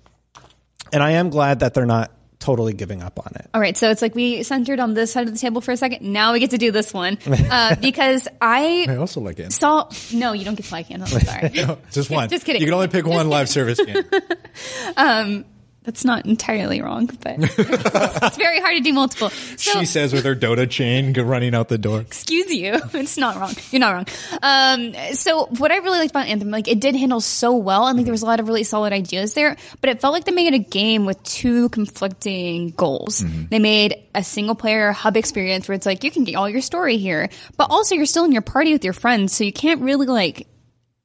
And I am glad that they're not totally giving up on it. All right, so it's like we centered on this side of the table for a second. Now we get to do this one uh, because I I also like it. saw. No, you don't get to like Anthem. I'm sorry. No, just one. Just kidding. You can only pick one live service game. um, that's not entirely wrong, but it's very hard to do multiple. So, she says with her Dota chain running out the door. excuse you. It's not wrong. You're not wrong. Um, so what I really liked about Anthem, like it did handle so well, and like there was a lot of really solid ideas there, but it felt like they made a game with two conflicting goals. They made a single player hub experience where it's like you can get all your story here, but also you're still in your party with your friends, so you can't really like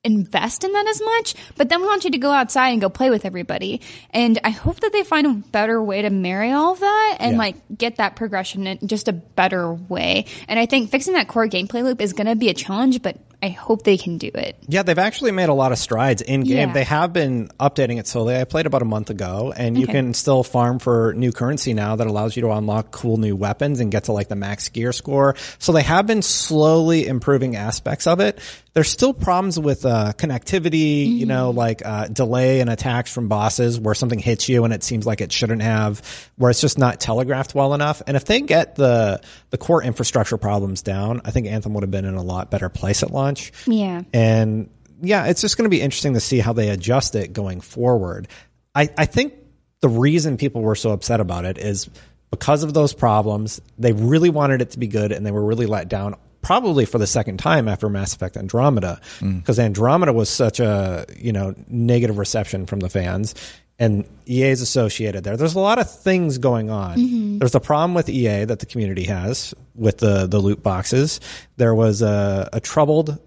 invest in that as much, but then we want you to go outside and go play with everybody. And I hope that they find a better way to marry all of that and Yeah. like get that progression in just a better way. And I think fixing that core gameplay loop is going to be a challenge, but I hope they can do it. Yeah, they've actually made a lot of strides in game. Yeah. They have been updating it slowly. I played about a month ago, and you Okay. can still farm for new currency now that allows you to unlock cool new weapons and get to like the max gear score. So they have been slowly improving aspects of it. There's still problems with uh, connectivity, you know, like uh, delay and attacks from bosses where something hits you and it seems like it shouldn't have, where it's just not telegraphed well enough. And if they get the the core infrastructure problems down, I think Anthem would have been in a lot better place at launch. Yeah. And yeah, it's just going to be interesting to see how they adjust it going forward. I, I think the reason people were so upset about it is because of those problems. They really wanted it to be good and they were really let down probably for the second time after Mass Effect Andromeda mm. because Andromeda was such a, you know, negative reception from the fans and EA is associated there. There's a lot of things going on. Mm-hmm. There's a problem with EA that the community has with the, the loot boxes. There was a, a troubled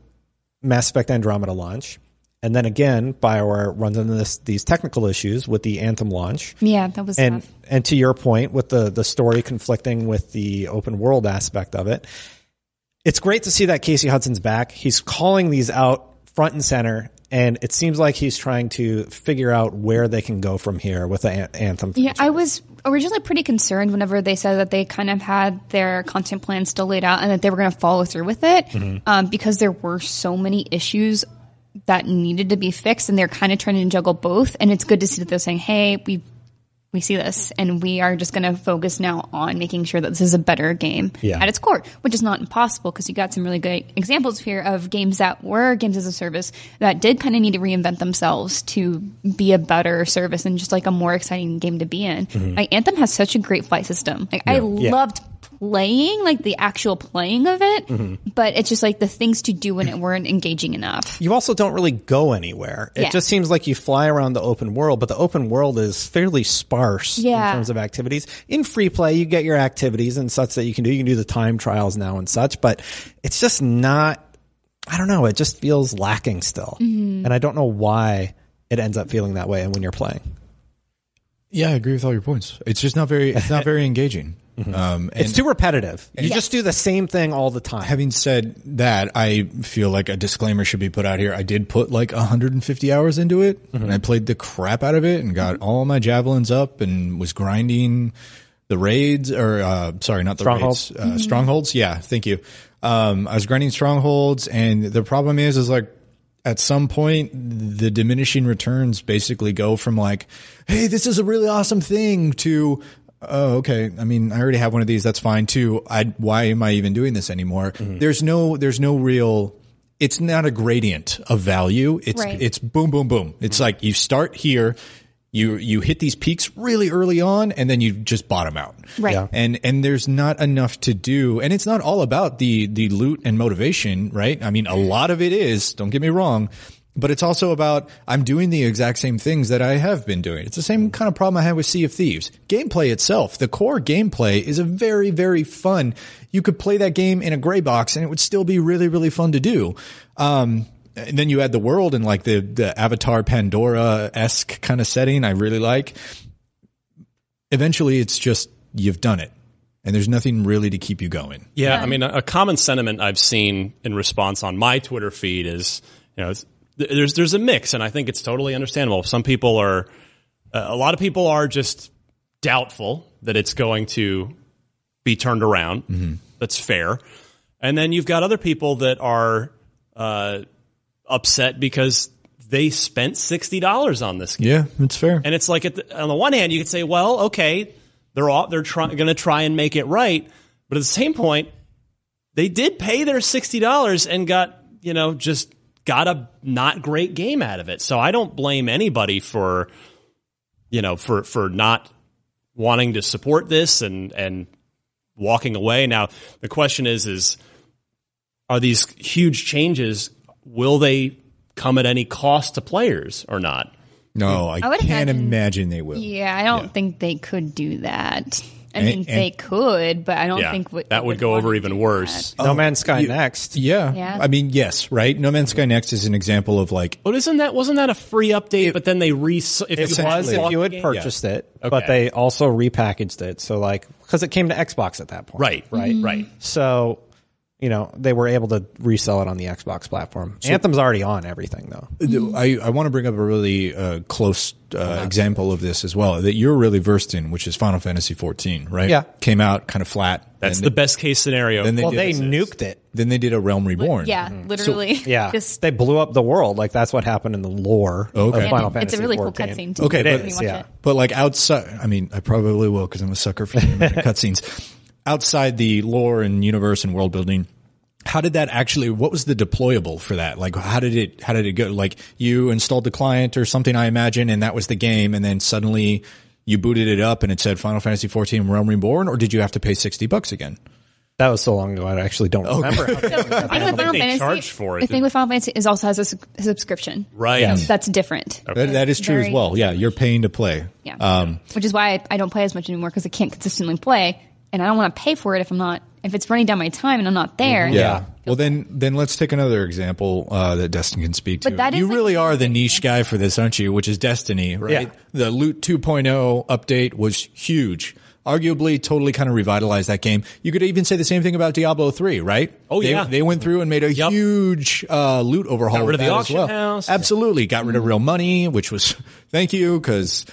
Mass Effect Andromeda launch. And then again, BioWare runs into this, these technical issues with the Anthem launch. Yeah, that was And, tough. and to your point, with the, the story conflicting with the open world aspect of it, it's great to see that Casey Hudson's back. He's calling these out front and center, and it seems like he's trying to figure out where they can go from here with the An- Anthem. Yeah, I was originally pretty concerned whenever they said that they kind of had their content plan still laid out and that they were going to follow through with it Mhm. um, because there were so many issues that needed to be fixed and they're kind of trying to juggle both. And it's good to see that they're saying, hey, we we see this and we are just going to focus now on making sure that this is a better game Yeah. at its core, which is not impossible because you got some really good examples here of games that were games as a service that did kind of need to reinvent themselves to be a better service and just like a more exciting game to be in. Mhm. Like Anthem has such a great flight system. Like I Yeah. loved playing, like the actual playing of it, Mhm. but it's just like the things to do when it weren't engaging enough. you also don't really go anywhere. It Yeah. just seems like you fly around the open world, but the open world is fairly sparse Yeah. in terms of activities. In free play, you get your activities and such that you can do. You can do the time trials now and such, but it's just not, I don't know, it just feels lacking still. Mhm. And I don't know why it ends up feeling that way when you're playing. Yeah, I agree with all your points. It's just not very. It's not very engaging. Um, It's too repetitive. You Yes. just do the same thing all the time. Having said that, I feel like a disclaimer should be put out here. I did put like 150 hours into it, and I played the crap out of it, and got all my javelins up, and was grinding the raids, or uh, sorry, not the Strongholds? raids, uh, strongholds. Yeah, thank you. Um, I was grinding strongholds, and the problem is, is like at some point the diminishing returns basically go from like, hey, this is a really awesome thing to oh, okay. I mean, I already have one of these. That's fine too. I, why am I even doing this anymore? Mm-hmm. There's no, there's no real, it's not a gradient of value. It's, Right. it's boom, boom, boom. It's mm-hmm. like you start here, you, you hit these peaks really early on and then you just bottom out. Right. Yeah. And, and there's not enough to do. And it's not all about the, the loot and motivation, right? I mean, a mm-hmm. lot of it is, don't get me wrong, but it's also about I'm doing the exact same things that I have been doing. It's the same kind of problem I had with Sea of Thieves. Gameplay itself, the core gameplay is a very, very fun. You could play that game in a gray box and it would still be really, really fun to do. Um, and then you add the world and like the, the Avatar Pandora esque kind of setting I really like. Eventually it's just, you've done it and there's nothing really to keep you going. Yeah, I mean, a, a common sentiment I've seen in response on my Twitter feed is, you know, it's, th- there's there's a mix, and I think it's totally understandable. Some people are, uh, a lot of people are just doubtful that it's going to be turned around. That's fair, and then you've got other people that are uh, upset because they spent sixty dollars on this game. Yeah, it's fair. And it's like, at the, on the one hand, you could say, well, okay, they're all, they're trying going to try and make it right, but at the same point, they did pay their sixty dollars and got you know just got a not great game out of it. So I don't blame anybody for you know for for not wanting to support this and and walking away. Now the question is is are these huge changes will they come at any cost to players or not? No, I, I can't imagine- imagine they will. Yeah, I don't think they could do that. I And- mean, and- they could, but I don't Yeah, think what that would go over even worse. No oh, Man's Sky you- next. Yeah. Yeah. I mean, yes, right? No Man's Sky Next is an example of like, But isn't that wasn't that a free update? but then they re if It was if you had Yeah. purchased it, but they also repackaged it. So like, because it came to Xbox at that point, right, Right, mm-hmm. right. So, you know, they were able to resell it on the Xbox platform. Anthem's already on everything though. I, I want to bring up a really uh, close uh, example of this as well that you're really versed in, which is Final Fantasy 14, right? Yeah. Came out kind of flat. That's the they- best case scenario. Then they Well, they it. nuked it. Then they did a Realm Reborn. Yeah, literally. Yeah, Just they blew up the world. Like that's what happened in the lore Okay. of Final it's Fantasy. a really cool cutscene too. Okay, It but- is, yeah. it. But like outside, I mean, I probably will because I'm a sucker for cutscenes. Outside the lore and universe and world building, how did that actually? What was the deployable for that? Like, how did it? How did it go? Like, you installed the client or something, I imagine, and that was the game, and then suddenly you booted it up and it said Final Fantasy 14 Realm Reborn, or did you have to pay sixty bucks again? That was so long ago. I actually don't remember. how they- The thing with they Fantasy, charged for it, the thing with Final Fantasy is also has a, su- a subscription. Right. Yes. That's different. That, that is true as well. Yeah, you're paying to play. Yeah. Um, Which is why I, I don't play as much anymore because I can't consistently play, and I don't want to pay for it if I'm not if it's running down my time and I'm not there. Yeah. Well, then, then let's take another example uh, that Destin can speak to. But that is you like- really are the niche guy for this, aren't you? Which is Destiny, right? Yeah. The Loot 2.0 update was huge. Arguably, totally kind of revitalized that game. You could even say the same thing about Diablo 3, right? Oh, They- yeah. They, went through and made a huge uh, loot overhaul. Got rid of with the that auction as well. house. Absolutely. Got rid of real money, which was thank you because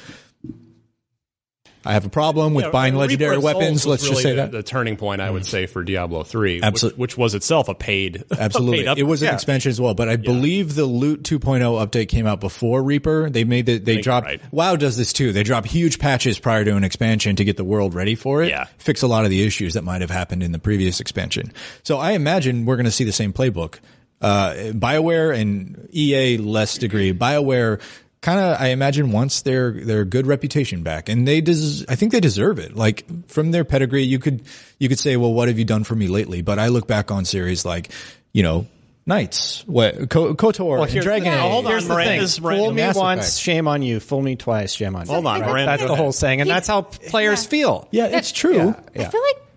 I have a problem with Yeah, buying legendary Souls weapons. Let's just say the, that. the turning point I would say for Diablo three, which, which was itself a paid, a Absolutely. paid up- it was an Yeah. expansion as well, but I believe the Loot 2.0 update came out before Reaper. They made the, they dropped, right. WoW does this too. They drop huge patches prior to an expansion to get the world ready for it. Yeah. Fix a lot of the issues that might have happened in the previous expansion. So I imagine we're going to see the same playbook. Uh, BioWare and EA less degree. BioWare kind of, I imagine wants their, their good reputation back and they des- I think they deserve it. Like from their pedigree, you could, you could say, well, what have you done for me lately? But I look back on series like, you know, Knights, what, Ko- KOTOR, and here's Dragon the Age. Hold on, Here's the thing. Fool me once, Effect. shame on you. Fool me twice, shame on you. Hold on, Right? Miranda, That's the whole saying, and that's how players feel. Yeah, it's true. Yeah. I feel like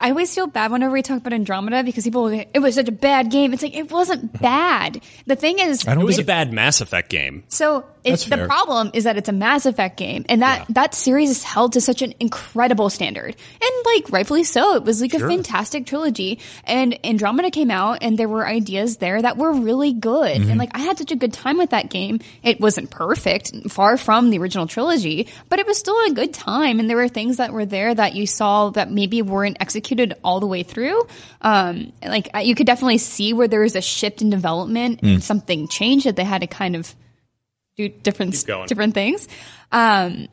I always feel bad whenever we talk about Andromeda because people will get, it was such a bad game. It's like it wasn't bad. The thing is, I don't It was a bad Mass Effect game. So it's the fair. problem is that it's a Mass Effect game, and that that series is held to such an incredible standard, and like rightfully so. It was like a fantastic trilogy, and Andromeda came out, and there were ideas there that were really good, Mm-hmm. and like I had such a good time with that game. It wasn't perfect, far from the original trilogy, but it was still a good time, and there were things that were there that you saw that maybe weren't executed all the way through. Um, like you could definitely see where there was a shift in development, Mm. and something changed that they had to kind of do different different things. Um,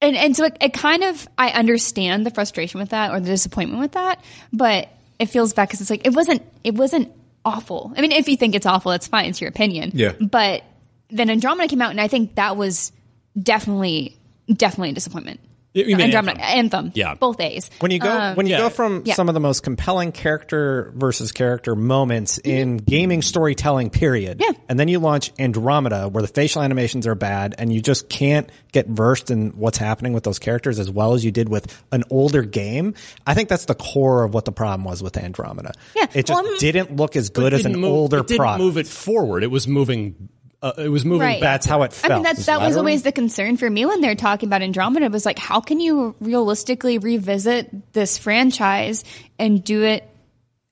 and and so it, it kind of I understand the frustration with that or the disappointment with that, but it feels bad because it's like it wasn't it wasn't awful. I mean, if you think it's awful, that's fine. It's your opinion. Yeah. But then Andromeda came out, and I think that was definitely definitely a disappointment. You mean Andromeda, Anthem. Anthem. Yeah. both A's. When you go Um, when you yeah. go from Yeah. some of the most compelling character versus character moments in gaming storytelling period, Yeah. and then you launch Andromeda where the facial animations are bad and you just can't get versed in what's happening with those characters as well as you did with an older game. I think that's the core of what the problem was with Andromeda. Yeah. It just Well, didn't look as good as an move- older it didn't product. move it forward. It was moving. Uh, it was moving Right. That's how it felt. I mean, that, that was always the concern for me when they're talking about Andromeda. It was like, how can you realistically revisit this franchise and do it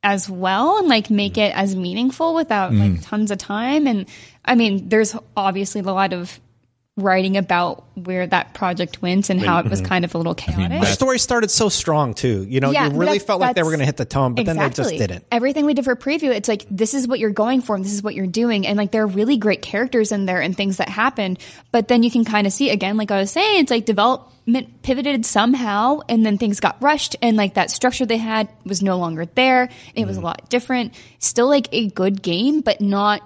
as well and like make it as meaningful without Mm. like tons of time? And I mean, there's obviously a lot of writing about where that project went and how it was kind of a little chaotic. the story started so strong too. You know, Yeah, you really felt like they were going to hit the tone, but then they just didn't. Everything we did for preview, it's like this is what you're going for, and this is what you're doing, and like there are really great characters in there and things that happen. But then you can kind of see again, like I was saying, it's like development pivoted somehow, and then things got rushed, and like that structure they had was no longer there. It Mm-hmm. was a lot different. Still like a good game, but not.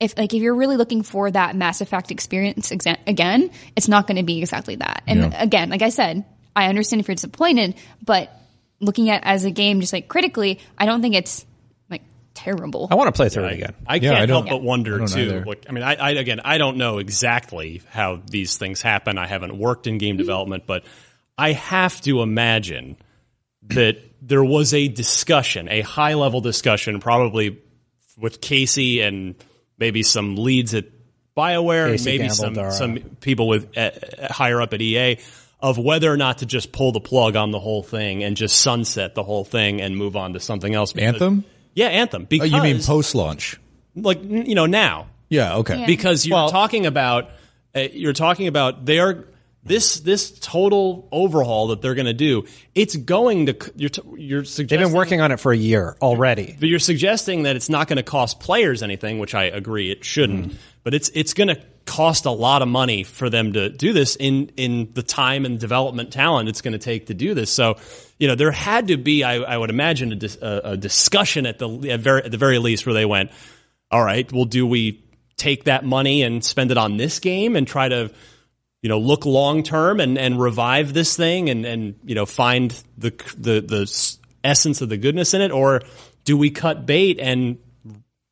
If like if you're really looking for that Mass Effect experience exa- again, it's not going to be exactly that. And Yeah. again, like I said, I understand if you're disappointed, but looking at as a game just like critically, I don't think it's like terrible. I want to play through it again. I Yeah, can't I don't- help but wonder I too. either. Like, I mean, I, I again, I don't know exactly how these things happen. I haven't worked in game Mm-hmm. development, but I have to imagine that there was a discussion, a high level discussion, probably with Casey and maybe some leads at BioWare, and Casey maybe Gamble, some Darrah. some people with uh, higher up at EA. Of whether or not to just pull the plug on the whole thing and just sunset the whole thing and move on to something else. Because- Anthem? Yeah, Anthem. Oh, Because you mean post launch? like you know now Yeah. Okay. because you're talking about uh, you're talking about they are this this total overhaul that they're going to do. It's going to you're you're They've been working on it for a year already. but you're suggesting that it's not going to cost players anything, which I agree it shouldn't. Mm-hmm. But it's it's going to cost a lot of money for them to do this in in the time and development talent it's going to take to do this. So, you know, there had to be, I, I would imagine, a, dis, a, a discussion at the at, very, at the very least where they went, all right, well, do we take that money and spend it on this game and try to you know look long term and and revive this thing and and you know find the the the essence of the goodness in it or do we cut bait and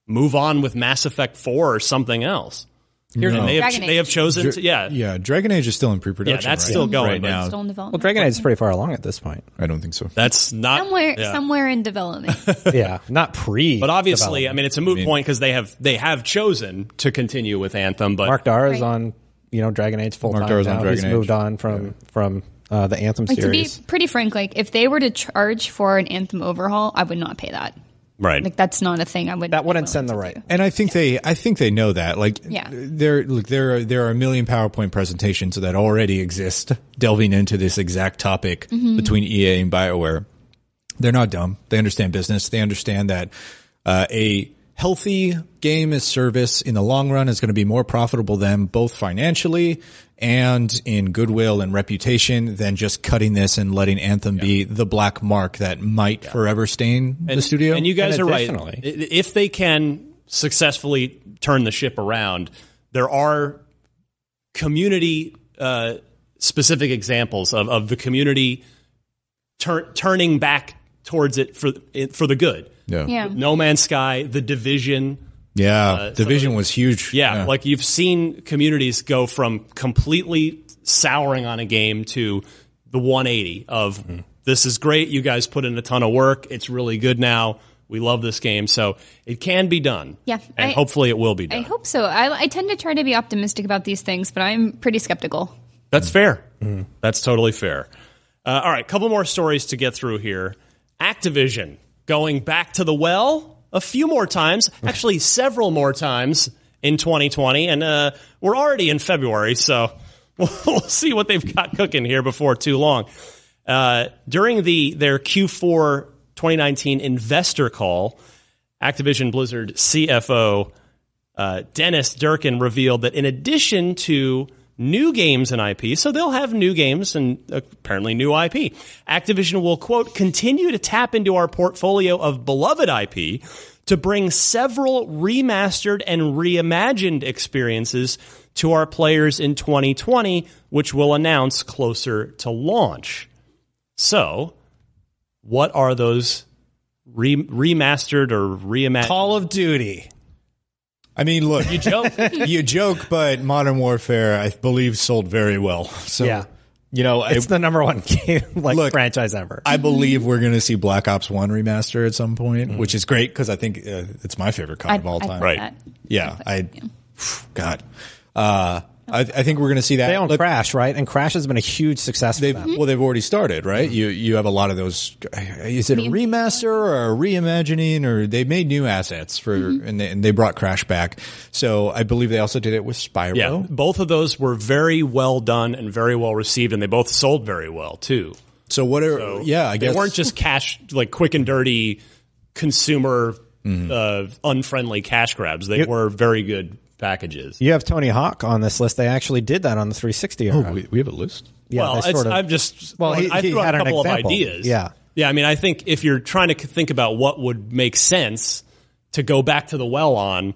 move on with Mass Effect 4 or something else Here's- and they have, Dragon they have chosen to, yeah Yeah. Dragon Age is still in pre-production. Yeah, that's right? still going, right now. Still in development. Well. Dragon Age is pretty far along at this point. I don't think so. that's not somewhere yeah. somewhere in development. yeah, not pre. but obviously I mean it's a moot mean- point because they have they have chosen to continue with Anthem but Mark Darrah is Right. on, you know, Dragon Age full Mark time now. Dragon He's Age. moved on from from uh, the Anthem like to be pretty frank, like if they were to charge for an Anthem overhaul, I would not pay that. right Like that's not a thing I would. that wouldn't send the right. And I think they, I think they know that. Like, Yeah. there, look, there, are, there are a million PowerPoint presentations that already exist delving into this exact topic Mm-hmm. between EA and BioWare. They're not dumb. They understand business. They understand that uh, a healthy game as service in the long run is going to be more profitable them both financially and in goodwill and reputation than just cutting this and letting Anthem be the black mark that might forever stain the studio. And you guys And are right. If they can successfully turn the ship around, there are community uh, specific examples of, of the community tur- turning back towards it for for the good. yeah. Yeah. No Man's Sky, The Division. Yeah, Uh, Division so- was huge. Yeah, like you've seen communities go from completely souring on a game to the 180 of this is great. You guys put in a ton of work. It's really good now. We love this game. So it can be done. Yeah, And I- hopefully it will be done. I hope so. I, I tend to try to be optimistic about these things, but I'm pretty skeptical. That's fair. That's totally fair. Uh, all right, couple more stories to get through here. Activision going back to the well a few more times, actually several more times in 2020, and uh, we're already in February, so we'll, we'll see what they've got cooking here before too long. Uh, during the their Q4 2019 investor call, Activision Blizzard CFO uh, Dennis Durkin revealed that in addition to new games and IP, so they'll have new games and apparently new IP, Activision will, quote, continue to tap into our portfolio of beloved IP to bring several remastered and reimagined experiences to our players in 2020, which we'll announce closer to launch. So, what are those re- remastered or reimagined? Call of Duty. I mean, look, You joke. you joke, but Modern Warfare, I believe, sold very well. So, Yeah. you know, I, It's the number one game like Look, franchise ever. I believe we're going to see Black Ops One remaster at some point, Mm-hmm. which is great because I think uh, it's my favorite COD of all I'd time. Right. that. Yeah, I. God, uh, I, I think we're going to see that. They own Look, Crash, right? And Crash has been a huge success. They've them. well, they've already started, right? You you have a lot of those. Is it a remaster or a reimagining, or they made new assets for, and, they, and they brought Crash back. So I believe they also did it with Spyro. Yeah, both of those were very well done and very well received, and they both sold very well too. So what are? So yeah, I they guess weren't just cash like quick and dirty consumer uh, unfriendly cash grabs. They Yep. were very good packages. You have Tony Hawk on this list. They actually did that on the 360 era. Oh, we, we have a list. Yeah, well, sort of- I'm just Well, well, he- I he threw out had a couple of ideas. Yeah. yeah. I mean, I think if you're trying to think about what would make sense to go back to the well on,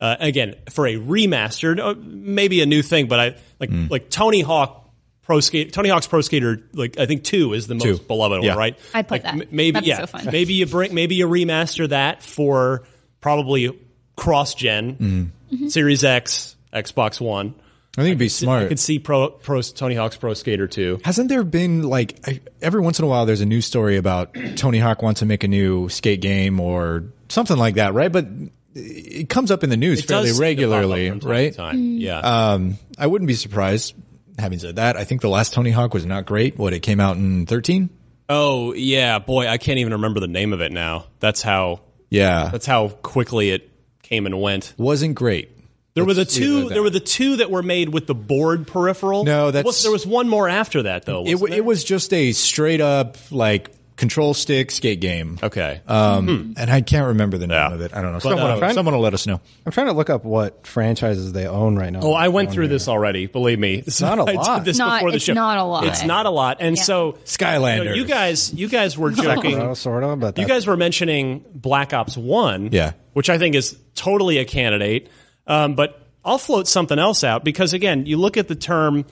uh, again for a remastered, uh, maybe a new thing, but I like Hmm. like Tony Hawk. Pro skate, Tony Hawk's Pro Skater, like I think two is the most beloved Yeah. one, right? I'd put Like, that. m- Maybe That'd be yeah. so fun. Maybe you bring, maybe you remaster that for probably cross gen, Mm-hmm. Series X, Xbox One. I think it'd be smart. I could see Pro, Pro Tony Hawk's Pro Skater 2. Hasn't there been like I, every once in a while there's a news story about Tony Hawk wants to make a new skate game or something like that, right? But it comes up in the news It fairly does seem to pop up regularly, from time to right? time. Yeah. Um, I wouldn't be surprised. Having said that, I think the last Tony Hawk was not great. What it came out in thirteen. oh yeah, boy, I can't even remember the name of it now. That's how. Yeah, That's how quickly it came and went. wasn't great. There were the Let's leave it two. that. There were the two that were made with the board peripheral. No, that's- Well, there was one more after that though. It, wasn't w- there? it was just a straight up like control stick skate game. okay. Um, and I can't remember the name Yeah. of it. I don't know. But, Someone, uh, someone will let us know. I'm trying to look up what franchises they own right now. Oh, I went through here. this already. Believe me, It's not a I did lot. This Not- before the it's show. not a lot. It's not a lot, and Yeah. so Skylanders. you, know, you guys, you guys were joking. Sekiro, sort of, but You that's- guys were mentioning Black Ops One, Yeah. which I think is totally a candidate. Um, but I'll float something else out because again, you look at the term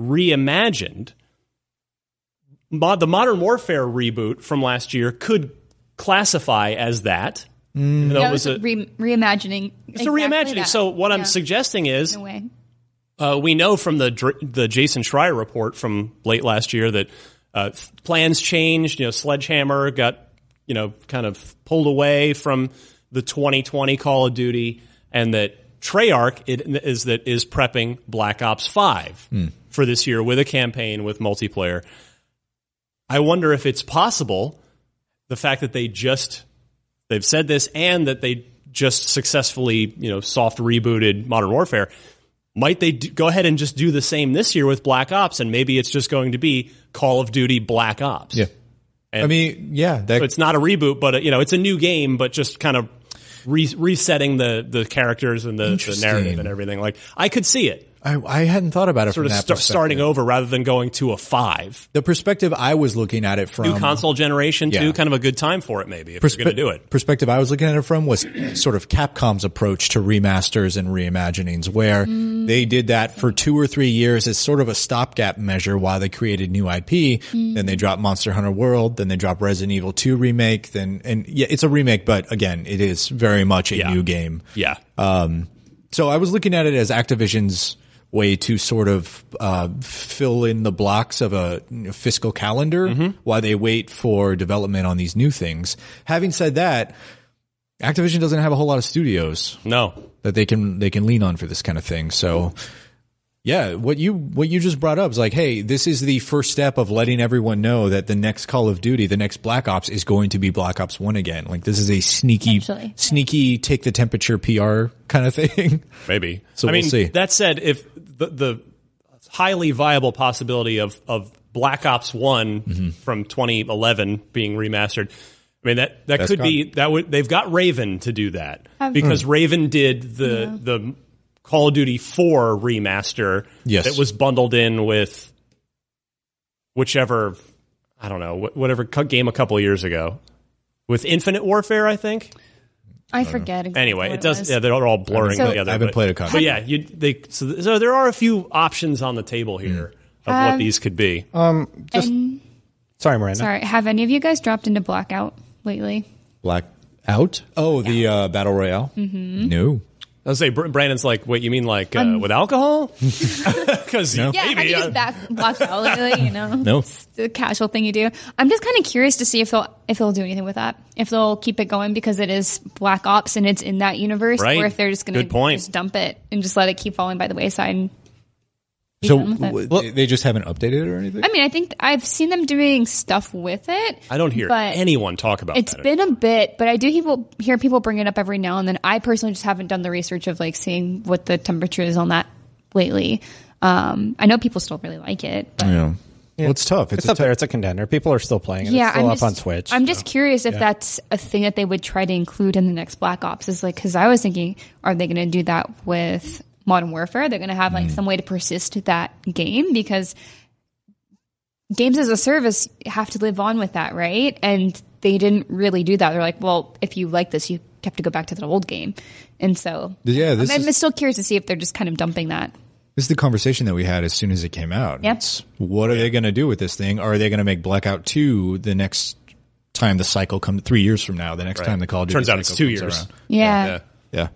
reimagined. Mod, the Modern Warfare reboot from last year could classify as that. Even though That it was was a a, re- reimagining. it's a reimagining. So what I'm suggesting is in way. uh, we know from the the Jason Schreier report from late last year that uh, plans changed. You know, Sledgehammer got you know kind of pulled away from the 2020 Call of Duty, and that Treyarch it, is that is prepping Black Ops Five for this year with a campaign with multiplayer. I wonder if it's possible the fact that they just they've said this and that they just successfully you know soft rebooted Modern Warfare might they do, go ahead and just do the same this year with Black Ops, and maybe it's just going to be Call of Duty Black Ops. Yeah. And I mean, yeah, that so it's not a reboot, but you know, it's a new game, but just kind of re- resetting the the characters and the, the narrative and everything. Like I could see it I, I hadn't thought about it sort from of perspective. starting over rather than going to a five. The perspective I was looking at it from New console generation yeah. too, kind of a good time for it, maybe if perspe- you're going to do it. Perspective I was looking at it from was sort of Capcom's approach to remasters and reimaginings, where they did that for two or three years as sort of a stopgap measure while they created new IP. Then they dropped Monster Hunter World, then they dropped Resident Evil 2 remake. Then and yeah, it's a remake, but again, it is very much a Yeah. new game. Yeah, Um, so I was looking at it as Activision's way to sort of uh, fill in the blocks of a fiscal calendar while they wait for development on these new things. Having said that, Activision doesn't have a whole lot of studios no, that they can they can lean on for this kind of thing. So. Yeah, what you what you just brought up is like, hey, this is the first step of letting everyone know that the next Call of Duty, the next Black Ops, is going to be Black Ops One again. Like this is a sneaky, Actually, sneaky take the temperature PR kind of thing. maybe. So I we'll mean, see. that said, if the, the highly viable possibility of of Black Ops One Mm-hmm. from 2011 being remastered. I mean that that That's could gone. be that would they've got Raven to do that Have- because Hmm. Raven did the the Call of Duty 4 remaster Yes. that was bundled in with whichever I don't know whatever game a couple of years ago with Infinite Warfare I think I forget. Exactly Anyway, it does. was. Yeah, they're all blurring So- together. I haven't but- played a copy. But yeah, you, they, so, so there are a few options on the table here of what these could be. Um, just And- sorry, Miranda. sorry, have any of you guys dropped into blackout lately? Blackout? Oh, the uh, battle royale. Mhm. No. I was say Brandin's like, wait, you mean like uh, Um, with alcohol? Because Yeah, have maybe you uh, just back blocked out lately? You know, No. It's the casual thing you do. I'm just kind of curious to see if they'll if they'll do anything with that. If they'll keep it going because it is Black Ops and it's in that universe, Right. or if they're just going to just dump it and just let it keep falling by the wayside. And be So done with it. w- they- they just haven't updated it or anything. I mean, I think I've seen them doing stuff with it. I don't hear but anyone talk about it. It's that. been a bit, but I do people, hear people bring it up every now and then. I personally just haven't done the research of like seeing what the temperature is on that lately. Um, I know people still really like it. But yeah. Well, it's tough. It's, It's, a up there. It's a contender. People are still playing it. yeah, it's still I'm up just, on Twitch. I'm just curious if Yeah. that's a thing that they would try to include in the next Black Ops. Is like because I was thinking, are they going to do that with Modern Warfare? They're going to have like mm. some way to persist that game because games as a service have to live on with that, right? And they didn't really do that. They're like, well, if you like this, you have to go back to the old game. And so, Yeah, this I'm, is- I'm still curious to see if they're just kind of dumping that. This is the conversation that we had as soon as it came out. Yep. It's, what are they going to do with this thing? Are they going to make Blackout 2 the next time the cycle comes, three years from now, the next Right. time the Call of Duty Turns out it's two years. around? Yeah. Yeah. Yeah.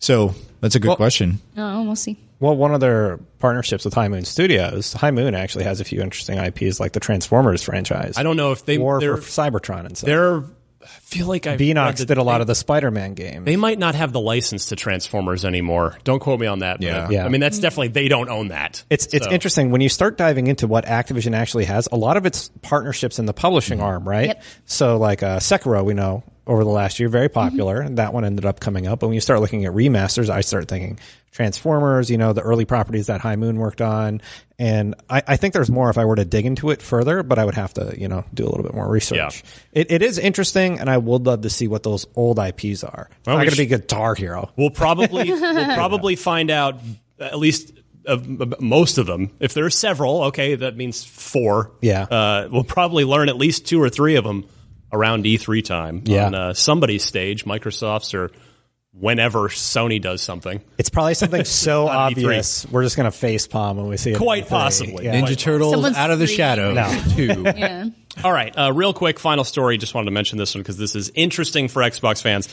So that's a good question. Oh, we'll see. Well, one of their partnerships with High Moon Studios, High Moon actually has a few interesting IPs like the Transformers franchise. I don't know if they War they're, for Cybertron and stuff. they're. I feel like I Beenox did a lot of the Spider-Man games. They might not have the license to Transformers anymore. Don't quote me on that. Yeah. I- Yeah. I mean, that's definitely they don't own that. It's it's interesting when you start diving into what Activision actually has. A lot of it's partnerships in the publishing arm, right? Yep. So like uh, Sekiro, we know over the last year, very popular. That one ended up coming up. But when you start looking at remasters, I start thinking Transformers. You know, the early properties that High Moon worked on, and I, I think there's more if I were to dig into it further. But I would have to, you know, do a little bit more research. It, it is interesting, and I would love to see what those old IPs are. It's Well, not going to sh- be Guitar Hero. We'll probably we'll probably find out at least of most of them. If there are several, okay, that means four. Yeah. uh, we'll probably learn at least two or three of them around E3 time Yeah. on uh, somebody's stage, Microsoft's or whenever Sony does something. It's probably something so On E3. obvious. We're just going to face palm when we see it. Quite possibly. Yeah. Ninja Turtles Someone's out of the freaking- shadow. No. Two. Yeah. All right, uh, real quick, final story. Just wanted to mention this one because this is interesting for Xbox fans.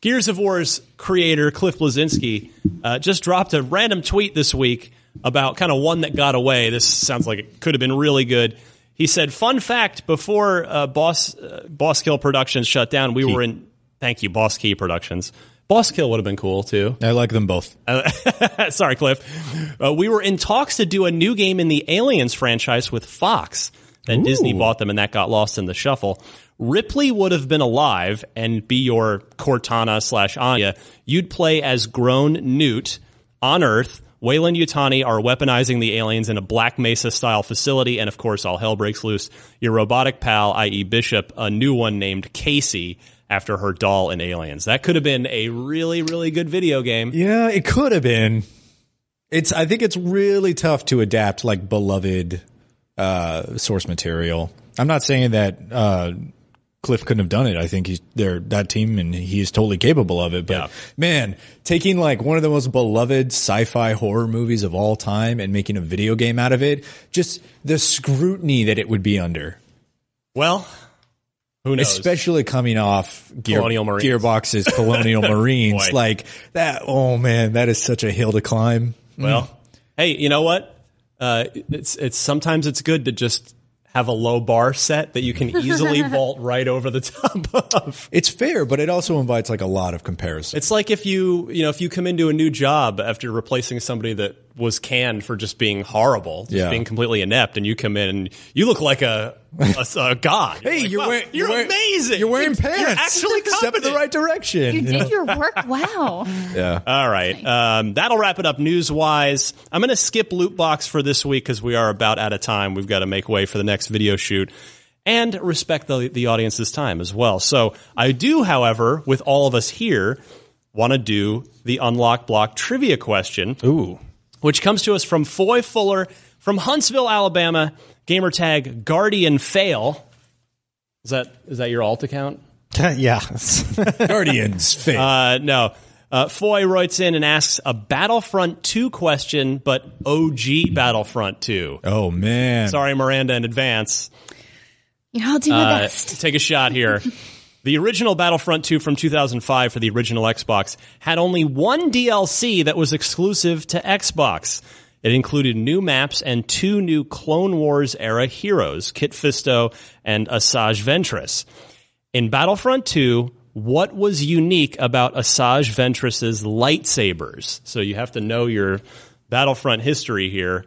Gears of War's creator Cliff Bleszinski uh, just dropped a random tweet this week about kind of one that got away. This sounds like it could have been really good. He said, "Fun fact: Before uh, Boss uh, Boss Kill Productions shut down, we were in. Thank you, Boss Key Productions. Boss Kill would have been cool too. I like them both. Uh, sorry, Cliff. Uh, we were in talks to do a new game in the Aliens franchise with Fox. Then Disney bought them, and that got lost in the shuffle. Ripley would have been alive and be your Cortana slash Anya. You'd play as grown Newt on Earth. Weyland Yutani are weaponizing the aliens in a Black Mesa style facility, and of course, all hell breaks loose. Your robotic pal, i.e., Bishop, a new one named Casey, after her doll in Aliens. That could have been a really, really good video game. Yeah, it could have been. It's. I think it's really tough to adapt like beloved uh, source material. I'm not saying that uh, Cliff couldn't have done it. I think he's there that team and he is totally capable of it. But Yeah. man, taking like one of the most beloved sci-fi horror movies of all time and making a video game out of it, just the scrutiny that it would be under. Well, who knows? Especially coming off Gear, Colonial Marines. Gearbox's Colonial Marines. Like that, oh man, that is such a hill to climb. Well, hey, you know what? Uh, it's it's sometimes it's good to just have a low bar set that you can easily vault right over the top of. It's fair, but it also invites like a lot of comparison. It's like if you you know if you come into a new job after replacing somebody that was canned for just being horrible, just Yeah. being completely inept, and you come in and you look like a a, a god. Hey, like, you're "Wow, wearing- you're, you're wearing- amazing. You're wearing You're- pants. You're actually step in the right direction. You know? did your work. Wow. Yeah. All right. Um, that'll wrap it up news wise. I'm going to skip loot box for this week because we are about out of time. We've got to make way for the next video shoot and respect the, the audience's time as well. So I do, however, with all of us here, want to do the unlock block trivia question. Ooh. Which comes to us from Foy Fuller from Huntsville, Alabama. Gamertag Guardian Fail. Is that is that your alt account? yeah. Guardians Fail. Uh, no. Uh, Foy writes in and asks a Battlefront 2 question, but OG Battlefront 2. oh man. Sorry, Miranda, in advance. You know, I'll do my Uh, best. take a shot here. the original Battlefront 2 from 2005 for the original Xbox had only one DLC that was exclusive to Xbox. It included new maps and two new Clone Wars era heroes, Kit Fisto and Asajj Ventress. In Battlefront 2, what was unique about Asajj Ventress's lightsabers? So you have to know your Battlefront history here.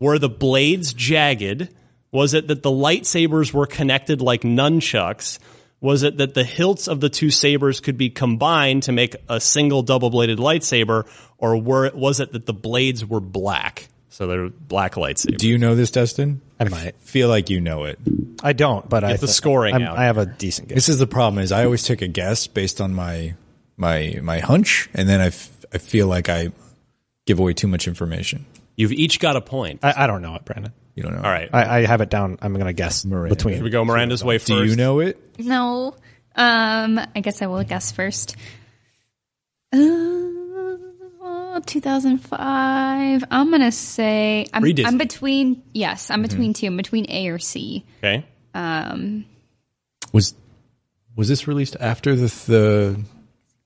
Were the blades jagged? Was it that the lightsabers were connected like nunchucks? Was it that the hilts of the two sabers could be combined to make a single double-bladed lightsaber, or were it, was it that the blades were black? So they're black lightsabers. Do you know this, Destin? I might. feel like you know it. I don't, but I the thi- scoring I'm- out. I have a decent guess. This is the problem: is I always take a guess based on my my my hunch, and then I, f- I feel like I give away too much information. You've each got a point. I, I don't know it, Brandin. You don't know. All right. I, I have it down. I'm going to guess Here between. Here we go. Miranda's way first. Do you know it? No. Um, I guess I will guess first. Uh, 2005. I'm gonna say I'm, Pre-Disney. I'm between. Yes, I'm Mm-hmm. between two. I'm between A or C. Okay. Um, Was was this released after the the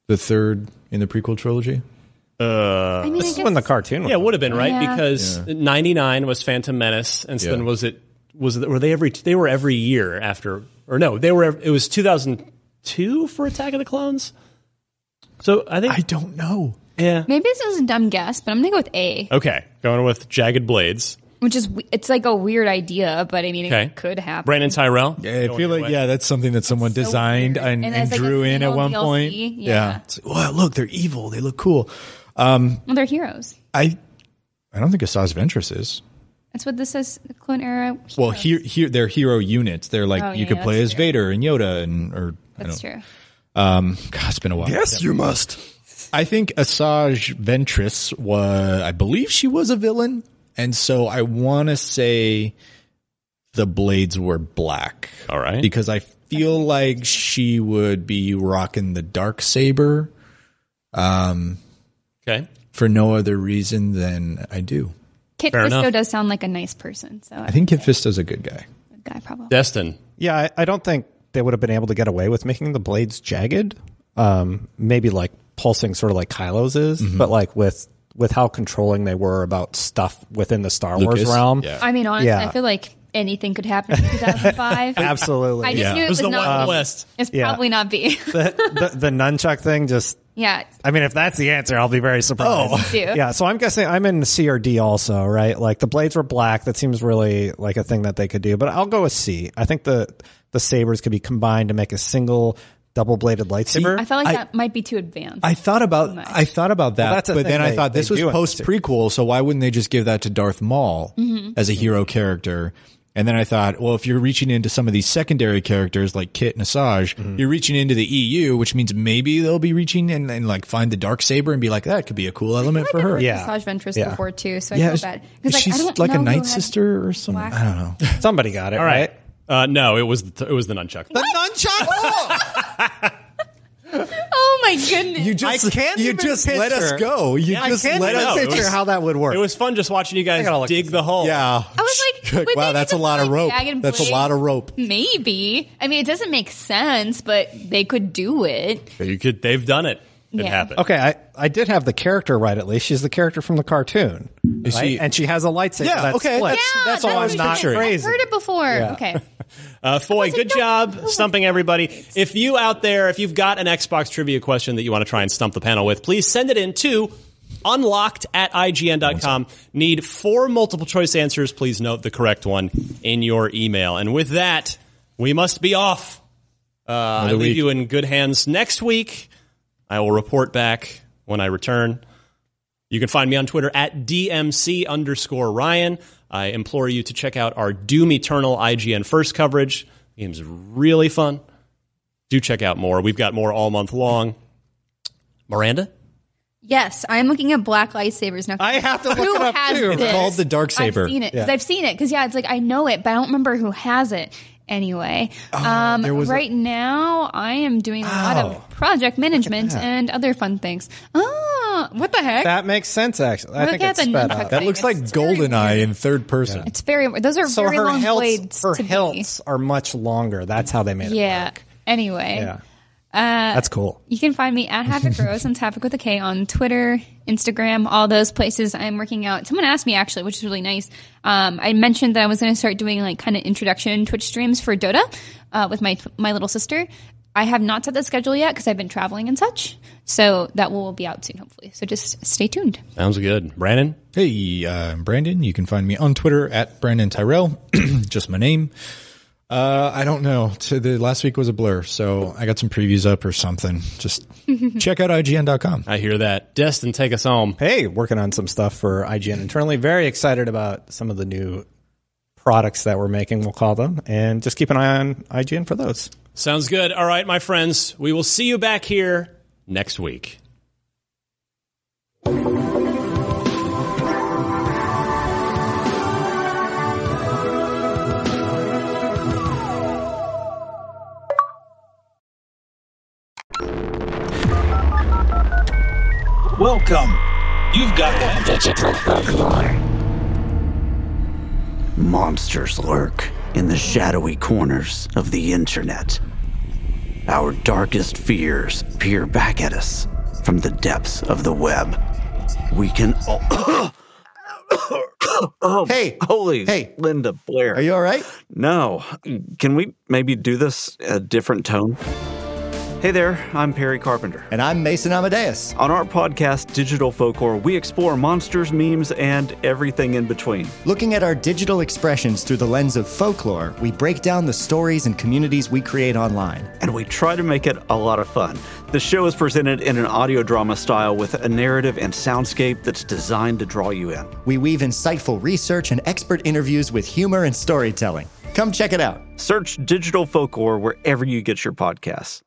the third in the prequel trilogy? Uh, I mean, I This is guess when the cartoon. yeah, it would have been right Yeah. because '99 was Phantom Menace, and so Yeah. then was it was it, were they every they were every year after or no they were it was 2002 for Attack of the Clones. So I think I don't know. yeah maybe this is a dumb guess, but I'm gonna go with A, okay going with jagged blades. which is we- it's like a weird idea, but I mean, Okay. it could happen. Brandin Tyrrel. Yeah, I feel like yeah, that's something that someone designed weird. and, And and, as, like, a drew in at one DLC, point. yeah. It's like, wow, look, they're evil. They look cool. Um, Well, they're heroes. I I don't think Asajj Ventress is. That's what this says. Clone era. Well, here, here, they're hero units. They're like Oh, you yeah, could yeah, play as true. Vader and Yoda and or I That's don't. true. Um, God, it's been a while. Yes, you must. I think Asajj Ventress was. I believe she was a villain, and so I want to say the blades were black. All right. because I feel like she would be rocking the dark saber. Um, Okay. for no other reason than I do. Kit Fair Fisto enough. does sound like a nice person, so I think Kit Fisto's a good guy. good guy probably. Destin. Yeah, I, I don't think they would have been able to get away with making the blades jagged. Um, maybe like pulsing, sort of like Kylo's is, Mm-hmm. but like with with how controlling they were about stuff within the Star Wars realm. Yeah. I mean, honestly, Yeah. I feel like anything could happen in 2005. Absolutely. I just Yeah. knew it It was was, the not. Wild B. West. It's Yeah. probably not B. the, the the nunchuck thing just. Yeah, I mean, if that's the answer, I'll be very surprised. too. Yeah, so I'm guessing I'm in C or D also, right? Like the blades were black. That seems really like a thing that they could do, but I'll go with C. I think the the sabers could be combined to make a single double bladed lightsaber. I felt like I- that might be too advanced. I thought about much. I thought about that, Well, but thing then I thought this was post prequel, so why wouldn't they just give that to Darth Maul Mm-hmm. as a hero character? And then I thought, well, if you're reaching into some of these secondary characters like Kit and Asajj, Mm-hmm. you're reaching into the EU, which means maybe they'll be reaching and, and like find the dark saber and be like, that could be a cool element for her. Yeah. Asajj Ventress Yeah. before too, so I Yeah, feel bad because like, she's I don't like know a who night sister or something. black- I don't know. Somebody got it, All right? right. Uh, no, it was the, it was the nunchuck. The nunchuck. Oh my goodness! you just can't you even just let us picture- go. You I just Can't let even us know. It picture was- how that would work. It was fun just watching you guys dig the hole. Yeah. I was like, would wow, they that's a lot of rope. That's a lot of rope. Maybe. I mean, it doesn't make sense, but they could do it. You could. They've done it. It happened. Okay, I, I did have the character right at least. She's the character from the cartoon. Is right? she- and she has a lightsaber Yeah, that okay, splits. that's- that's all I'm was not sure. crazy. I've heard it before. Okay. Uh, Foy, good job stumping everybody. If you out there, if you've got an Xbox trivia question that you want to try and stump the panel with, please send it in to unlocked at IGN.com. Need four multiple choice answers. Please note the correct one in your email. And with that, we must be off. Uh, I leave week. you in good hands next week. I will report back when I return. You can find me on Twitter at DMC underscore Ryan. I implore you to check out our Doom Eternal IGN first coverage. The game's really fun. Do check out more. We've got more all month long. Miranda? Yes, I'm looking at black lightsabers now. I have to look Who it up has too. It's this? called the dark saber. I've seen it because Yeah. I've seen it because yeah, it's like I know it, but I don't remember who has it. Anyway. um, there was a- right now, I am doing a lot Oh. of project management and other fun things. Oh, what the heck? That makes sense, actually. I Look think at it's the sped up. That looks like It's very GoldenEye in third person. It's very. Those are So very her long hilts, blades her to be. hilts are much longer. That's how they made it. Yeah. Anyway. Yeah. Uh, That's cool. You can find me at Havok Rose and Havoc with a K on Twitter, Instagram, all those places. I'm working out. Someone asked me actually, which is really nice. Um, I mentioned that I was going to start doing like kind of introduction Twitch streams for Dota uh, with my my little sister. I have not set the schedule yet because I've been traveling and such. So that will be out soon, hopefully. So just stay tuned. Sounds good. Brandin? Hey, uh, I'm Brandin. You can find me on Twitter at Brandin Tyrrel, just my name. Uh, I don't know. The last week was a blur, so I got some previews up or something. Just check out IGN.com. I hear that. Destin, take us home. Hey, working on some stuff for IGN internally. Very excited about some of the new products that we're making, we'll call them. And just keep an eye on IGN for those. Sounds good. All right, my friends, we will see you back here next week. Welcome. You've got digital folklore. Monsters lurk in the shadowy corners of the internet. Our darkest fears peer back at us from the depths of the web. We can. Oh, hey, holy, hey, Linda Blair. Are you all right? No. Can we maybe do this a different tone? Hey there, I'm Perry Carpenter. And I'm Mason Amadeus. On our podcast, Digital Folklore, we explore monsters, memes, and everything in between. Looking at our digital expressions through the lens of folklore, we break down the stories and communities we create online. And we try to make it a lot of fun. The show is presented in an audio drama style with a narrative and soundscape that's designed to draw you in. We weave insightful research and expert interviews with humor and storytelling. Come check it out. Search Digital Folklore wherever you get your podcasts.